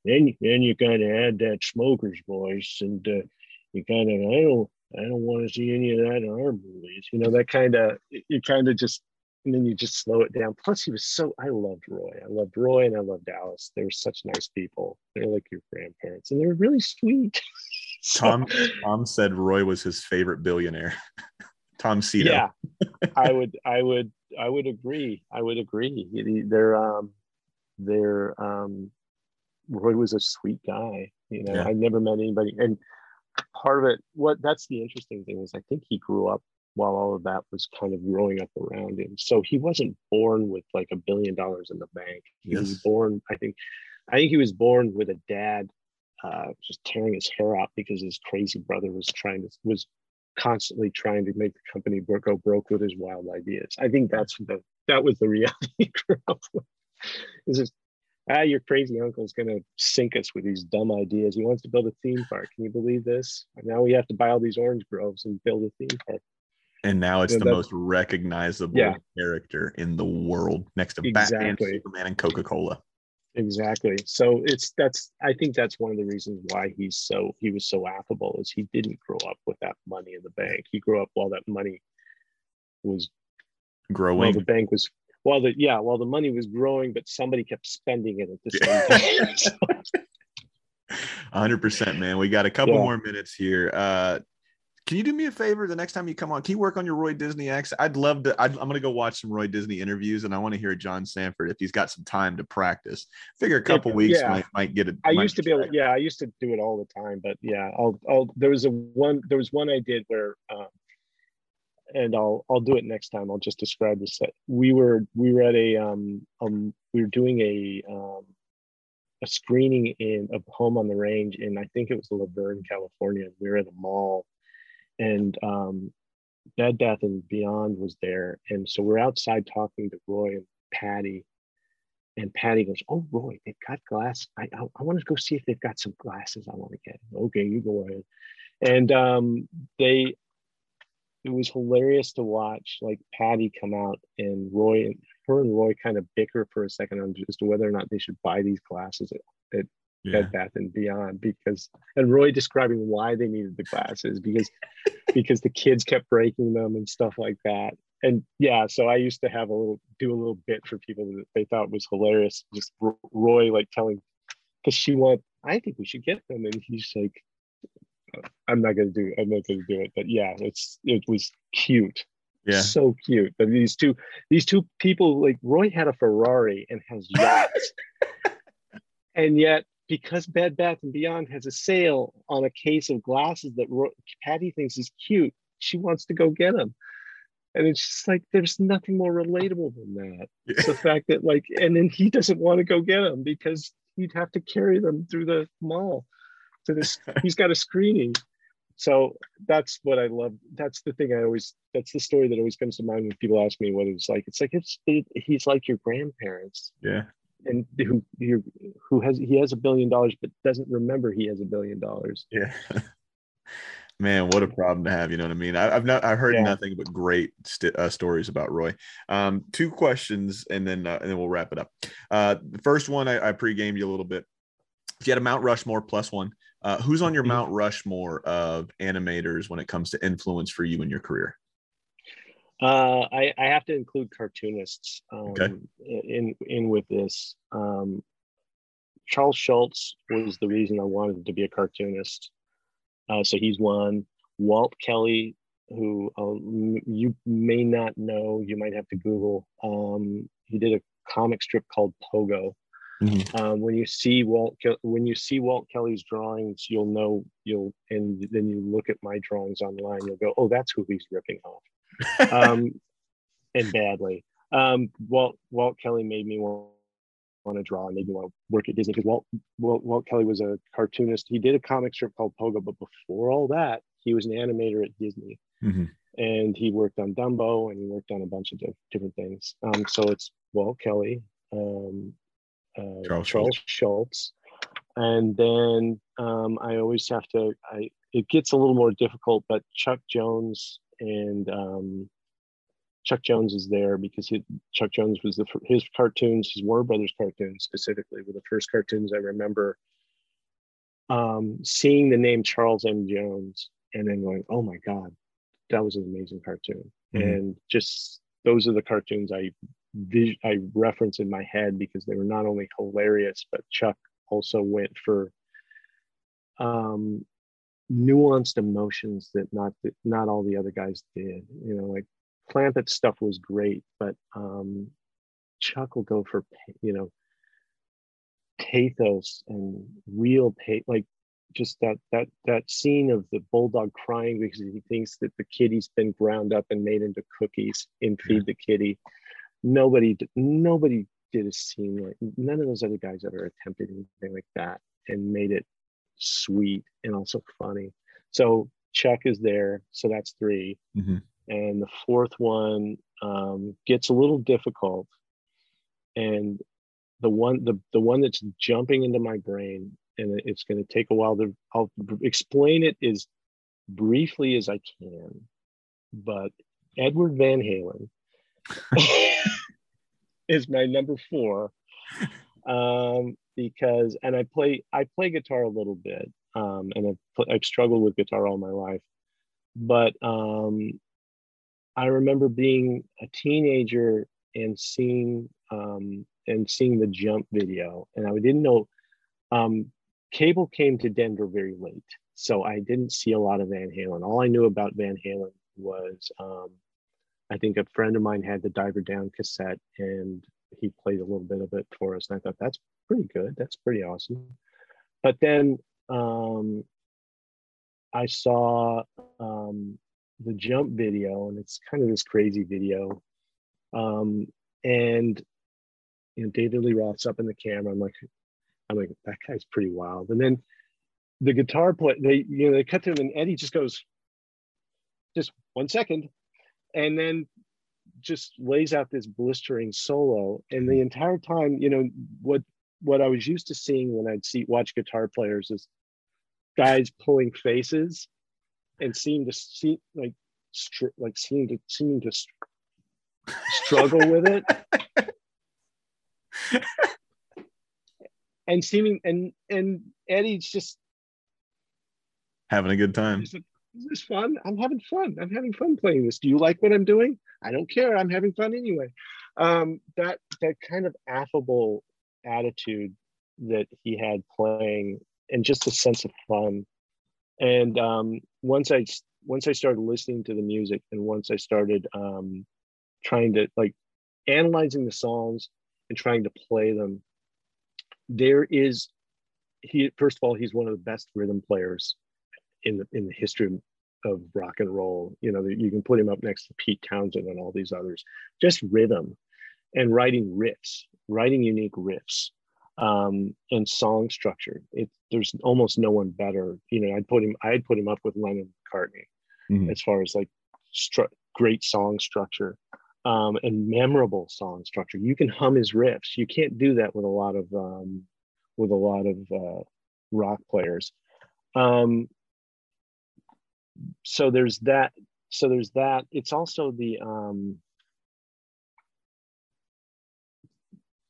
then, then you kind of add that smoker's voice and uh, you kind of, I don't, I don't want to see any of that in our movies. You know, that kind of, you kind of just, and then you just slow it down. Plus, he was so, I loved Roy. I loved Roy and I loved Dallas. They were such nice people. They're like your grandparents and they were really sweet. [laughs] so, Tom, Tom said Roy was his favorite billionaire. [laughs] Tom Sito. Yeah, [laughs] I would, I would, I would agree. I would agree. They're, um, they're, um, Roy was a sweet guy. You know, yeah. I never met anybody, and part of it, what that's the interesting thing is, I think he grew up while all of that was kind of growing up around him. So he wasn't born with like a billion dollars in the bank. He yes. was born, I think, I think he was born with a dad uh, just tearing his hair out because his crazy brother was trying to was constantly trying to make the company go broke with his wild ideas. I think that's the that was the reality he grew up with. Is just ah, your crazy uncle's gonna sink us with these dumb ideas. He wants to build a theme park. Can you believe this? And now we have to buy all these orange groves and build a theme park. And now it's you know, the most recognizable yeah. character in the world next to exactly. Batman, Superman, and Coca Cola. Exactly. So it's that's I think that's one of the reasons why he's so he was so affable is he didn't grow up with that money in the bank. He grew up while that money was growing. While the bank was while the yeah, while the money was growing, but somebody kept spending it at the same [laughs] time. hundred percent, man. We got a couple yeah. more minutes here. Uh can you do me a favor the next time you come on? Can you work on your Roy Disney accent? I'd love to. i am going to go watch some Roy Disney interviews, and I want to hear John Sanford if he's got some time to practice. Figure a couple weeks yeah. might, might get it. I used to be able. Yeah, I used to do it all the time, but yeah, I'll. I'll. There was a one. There was one I did where, um, and I'll. I'll do it next time. I'll just describe the set. We were. We were at a. Um. Um. We were doing a. Um. A screening in a home on the range in I think it was La Verne, California. We were at a mall and um, Bed Bath and Beyond was there, and so we're outside talking to Roy and Patty, and Patty goes, "Oh, Roy, they've got glass. I I, I want to go see if they've got some glasses. I want to get. Okay, you go ahead." And um, they, it was hilarious to watch like Patty come out and Roy and her and Roy kind of bicker for a second on as to whether or not they should buy these glasses at, at yeah. Bed Bath and Beyond because and Roy describing why they needed the glasses because [laughs] because the kids kept breaking them and stuff like that. And yeah, so I used to have a little do a little bit for people that they thought was hilarious. Just Roy like telling because she went, I think we should get them, and he's like, I'm not gonna do it. I'm not gonna do it. But yeah, it's it was cute. Yeah. So cute. But these two, these two people, like Roy had a Ferrari and has yachts. [laughs] and yet because Bed Bath and Beyond has a sale on a case of glasses that Patty thinks is cute, she wants to go get them. And it's just like there's nothing more relatable than that. It's the fact that like, and then he doesn't want to go get them because he'd have to carry them through the mall to this. [laughs] he's got a screening. So that's what I love. That's the thing I always. That's the story that always comes to mind when people ask me what it's like. It's like it's it, he's like your grandparents. Yeah and who who has he has a billion dollars but doesn't remember he has a billion dollars. Yeah. [laughs] Man, what a problem to have. You know what I mean? I, have not, I've heard yeah. nothing but great st- uh, stories about Roy. Um, two questions, and then uh, and then we'll wrap it up. Uh, the first one, I, I pre-gamed you a little bit. If you had a Mount Rushmore plus one, uh, who's on your Mount Rushmore of animators when it comes to influence for you in your career? Uh, I, I have to include cartoonists um, Okay. in in with this. Um, Charles Schulz was the reason I wanted to be a cartoonist. Uh, so he's one. Walt Kelly, who uh, you may not know, you might have to Google. Um, he did a comic strip called Pogo. Mhm. Um, when you see Walt, when you see Walt Kelly's drawings, you'll know you'll, and then you look at my drawings online, you'll go, "Oh, that's who he's ripping off." [laughs] um, and badly. Um, Walt Walt Kelly made me want, want to draw and made me want to work at Disney because Walt, Walt Walt Kelly was a cartoonist. He did a comic strip called Pogo, but before all that, he was an animator at Disney, Mhm. and he worked on Dumbo and he worked on a bunch of diff- different things. Um, so it's Walt Kelly, um, uh, Charles Charles, Schulz, and then um, I always have to. I it gets a little more difficult, but Chuck Jones and um, Chuck Jones is there because he, Chuck Jones was the his cartoons, his Warner Brothers cartoons specifically, were the first cartoons I remember um, seeing the name Charles M. Jones and then going, "Oh my God, that was an amazing cartoon!" Mhm. And just those are the cartoons I vis- I reference in my head because they were not only hilarious, but Chuck also went for um, nuanced emotions that not that not all the other guys did. You know, like Clampett stuff was great, but um, Chuck will go for you know pathos and real pa- like just that that that scene of the bulldog crying because he thinks that the kitty's been ground up and made into cookies and feed the kitty. Nobody nobody did a scene like none of those other guys ever attempted anything like that and made it sweet and also funny. So Chuck is there, so that's three. Mhm. And the fourth one um, gets a little difficult. And the one the, the one that's jumping into my brain and it's going to take a while to I'll explain it as briefly as I can. But Edward Van Halen [laughs] [laughs] is my number four um, because and I play I play guitar a little bit um, and I've, I've struggled with guitar all my life, but um, I remember being a teenager and seeing um, and seeing the Jump video, and I didn't know um, cable came to Denver very late, so I didn't see a lot of Van Halen. All I knew about Van Halen was um, I think a friend of mine had the Diver Down cassette, and he played a little bit of it for us, and I thought that's pretty good. That's pretty awesome. But then um, I saw um, the Jump video, and it's kind of this crazy video. Um, and you know, David Lee Roth's up in the camera. I'm like, I'm like, that guy's pretty wild. And then the guitar play, they you know they cut to him, and Eddie just goes, just one second, and then just lays out this blistering solo. And the hmm. entire time, you know, what what I was used to seeing when I'd see watch guitar players is guys pulling faces and seem to see like str- like seem to seem to str- struggle with it [laughs] and seeming and and Eddie's just Having a good time. Is this fun? I'm having fun. I'm having fun playing this. Do you like what I'm doing? I don't care. I'm having fun anyway. Um, that that kind of affable attitude that he had playing, and just a sense of fun. And um, once I once I started listening to the music, and once I started um, trying to like analyzing the songs and trying to play them, there is he. First of all, he's one of the best rhythm players in the in the history of rock and roll. You know, you can put him up next to Pete Townshend and all these others. Just rhythm and writing riffs, writing unique riffs, um, and song structure. It there's almost no one better. You know, I'd put him I'd put him up with Lennon McCartney Mhm. as far as like stru- great song structure. Um, and memorable song structure. You can hum his riffs. You can't do that with a lot of um, with a lot of uh, rock players. Um, so there's that so there's that. It's also the um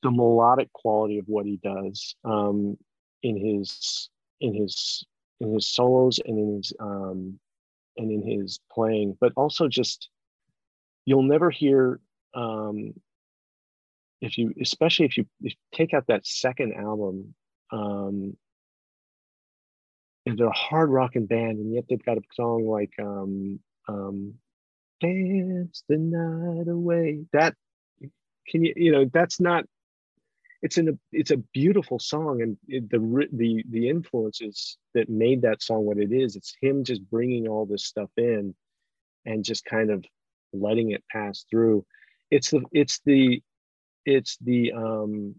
the melodic quality of what he does um in his in his in his solos and in his um and in his playing but also just you'll never hear um, if you especially if you, if you take out that second album um, and they're a hard rocking band and yet they've got a song like um, um, dance the night away. That can you you know that's not it's in a it's a beautiful song and it, the the the influences that made that song what it is it's him just bringing all this stuff in and just kind of letting it pass through. It's the it's the it's the um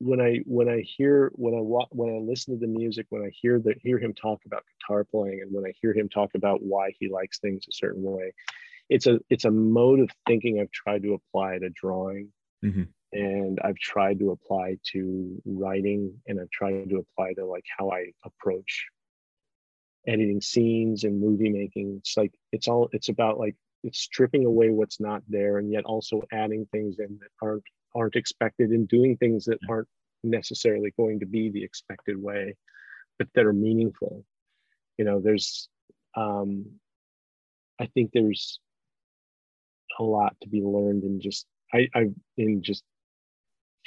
when i when i hear when i when i listen to the music when i hear the hear him talk about guitar playing and when i hear him talk about why he likes things a certain way it's a it's a mode of thinking i've tried to apply to drawing mm-hmm. and i've tried to apply to writing and i've tried to apply to like how i approach editing scenes and movie making it's like it's all it's about like it's stripping away what's not there and yet also adding things in that aren't aren't expected and doing things that aren't necessarily going to be the expected way but that are meaningful. You know there's um i think there's a lot to be learned in just i i in just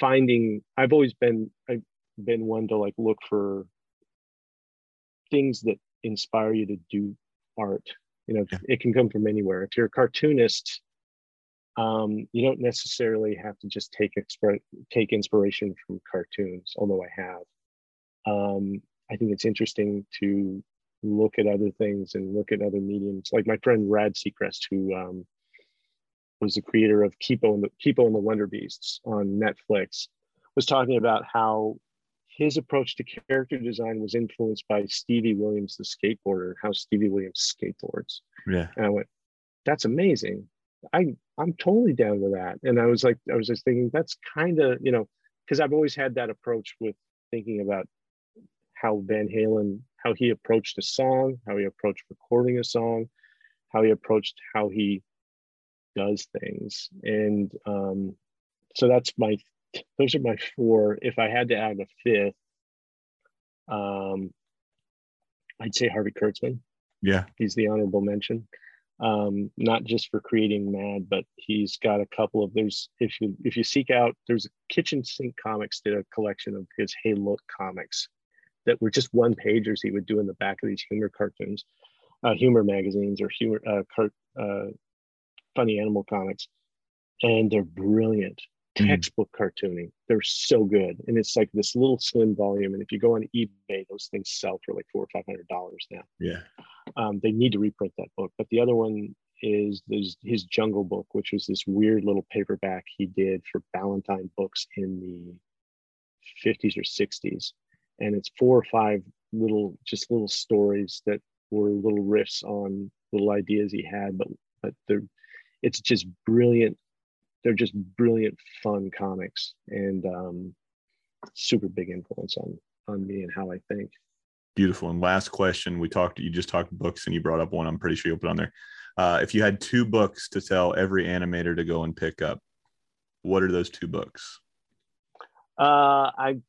finding i've always been i've been one to like look for things that inspire you to do art. You know yeah. it can come from anywhere. If you're a cartoonist um, you don't necessarily have to just take exp- take inspiration from cartoons although i have um, i think it's interesting to look at other things and look at other mediums like my friend Rad Sechrist who um, was the creator of kipo and the kipo and the wonder beasts on netflix was talking about how his approach to character design was influenced by Stevie Williams, the skateboarder, how Stevie Williams skateboards. Yeah. And I went, that's amazing. I I'm totally down with that. And I was like, I was just thinking that's kind of, you know, because I've always had that approach with thinking about how Van Halen, how he approached a song, how he approached recording a song, how he approached how he does things. And um, so that's my those are my four. If I had to add a fifth, um, I'd say Harvey Kurtzman. Yeah, he's the honorable mention. Um, not just for creating Mad, but he's got a couple of there's if you if you seek out there's a Kitchen Sink Comics did a collection of his Hey Look comics that were just one pagers he would do in the back of these humor cartoons, uh, humor magazines or humor uh, cart, uh, funny animal comics, and they're brilliant. Mm-hmm. textbook mm. cartooning. They're so good, and it's like this little slim volume. And if you go on eBay, those things sell for like four or five hundred dollars now. Yeah, um, they need to reprint that book. But the other one is there's his Jungle Book, which was this weird little paperback he did for Ballantine Books in the 50s or 60s, and it's four or five little just little stories that were little riffs on little ideas he had, but but they're it's just brilliant they're just brilliant, fun comics and um, super big influence on on me and how I think. Beautiful. And last question, we talked. You just talked books, and you brought up one. I'm pretty sure you'll put on there. Uh, if you had two books to tell every animator to go and pick up, what are those two books? Uh, I'm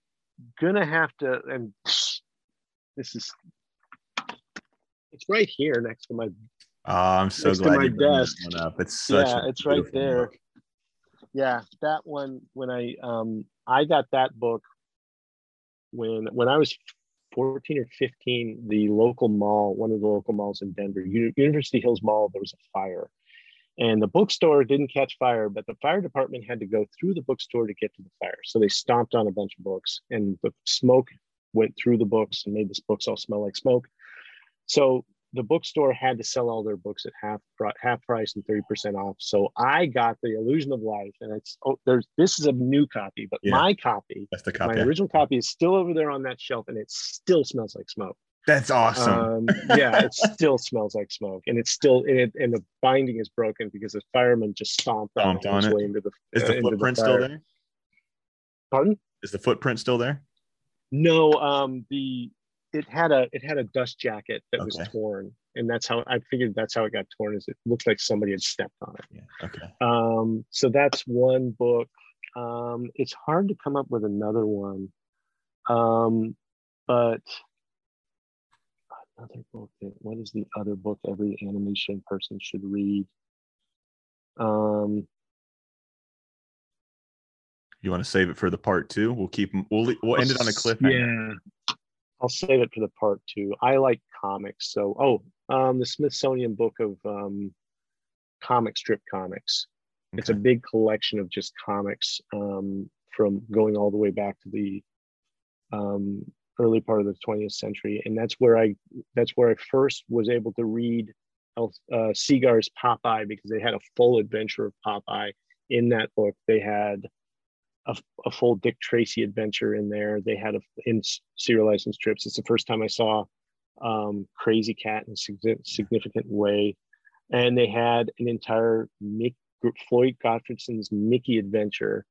gonna have to, and this is it's right here next to my. Oh, I'm so glad you brought this one up. It's such yeah, it's right there. Book yeah that one when i um i got that book when when i was 14 or 15 the local mall one of the local malls in denver university hills mall there was a fire. And the bookstore didn't catch fire but the fire department had to go through the bookstore to get to the fire. So they stomped on a bunch of books and the smoke went through the books and made the books all smell like smoke. So the bookstore had to sell all their books at half half price and 30% off. So I got the illusion of life and it's oh there's this is a new copy, but yeah. my copy, that's the copy. My original copy is still over there on that shelf and it still smells like smoke. That's awesome. Um, [laughs] yeah, it still smells like smoke, and it's still and, it, and the binding is broken because the fireman just stomped, stomped on, on it. into the. Is the uh, footprint the still there? Pardon? Is the footprint still there? No, um, the it had a it had a dust jacket that okay. was torn and that's how i figured that's how it got torn is it looked like somebody had stepped on it. Yeah okay. Um so that's one book. Um it's hard to come up with another one. Um but another book that, what is the other book every animation person should read? Um, you want to save it for the part two? We'll keep we'll we'll end it on a cliffhanger. Yeah, I'll save it for the part two. I like comics, so oh, um, the Smithsonian Book of um, comic strip comics. Okay. It's a big collection of just comics um, from going all the way back to the um, early part of the 20th century, and that's where I that's where I first was able to read uh, Segar's Popeye because they had a full adventure of Popeye in that book. They had a, a, full Dick Tracy adventure in there. They had a in serialized in strips. It's the first time I saw um, Krazy Kat in a significant way, and they had an entire Mick, Floyd Gottfredson's Mickey adventure,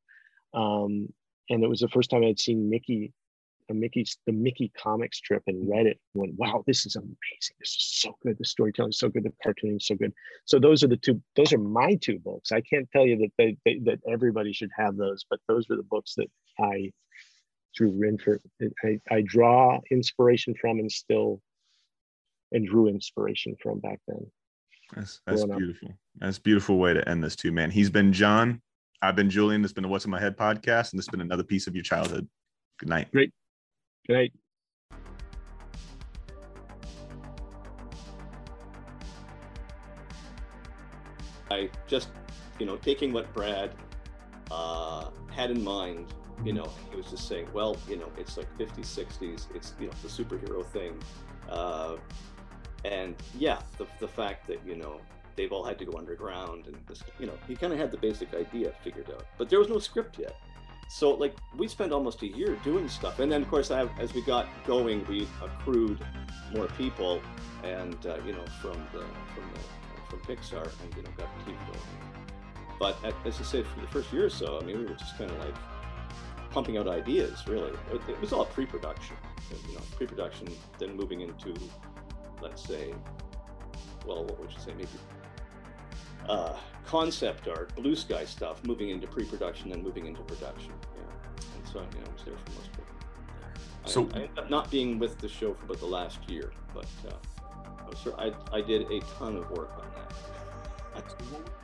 um, and it was the first time I'd seen Mickey a Mickey's the Mickey comic strip and read it. and Went, wow, this is amazing. This is so good. The storytelling is so good. The cartooning is so good. So those are the two. Those are my two books. I can't tell you that they, they that everybody should have those, but those were the books that I drew in for. I, I draw inspiration from and still and drew inspiration from back then. That's that's beautiful. Up. That's beautiful way to end this too, man. He's been John. I've been Julian. This has been the What's in My Head podcast, and this has been another piece of your childhood. Good night. Great. Good night. I just, you know, taking what Brad uh, had in mind, you know, he was just saying, well, you know, it's like 50s, 60s, it's, you know, the superhero thing. Uh, and yeah, the, the fact that, you know, they've all had to go underground and this, you know, he kind of had the basic idea figured out, but there was no script yet. So like we spent almost a year doing stuff, and then of course as we got going, we accrued more people, and uh, you know from the from the from Pixar, and you know got to keep going. But at, as I said, for the first year or so, I mean, we were just kind of like pumping out ideas. Really, it, it was all pre-production, you know, pre-production, then moving into, let's say, well, what would you say, maybe uh, concept art, blue sky stuff, moving into pre-production and moving into production. Yeah, and so you know, I was there for most of it. So I, I ended up not being with the show for about the last year, but uh, I, was, I, I did a ton of work on that. [laughs]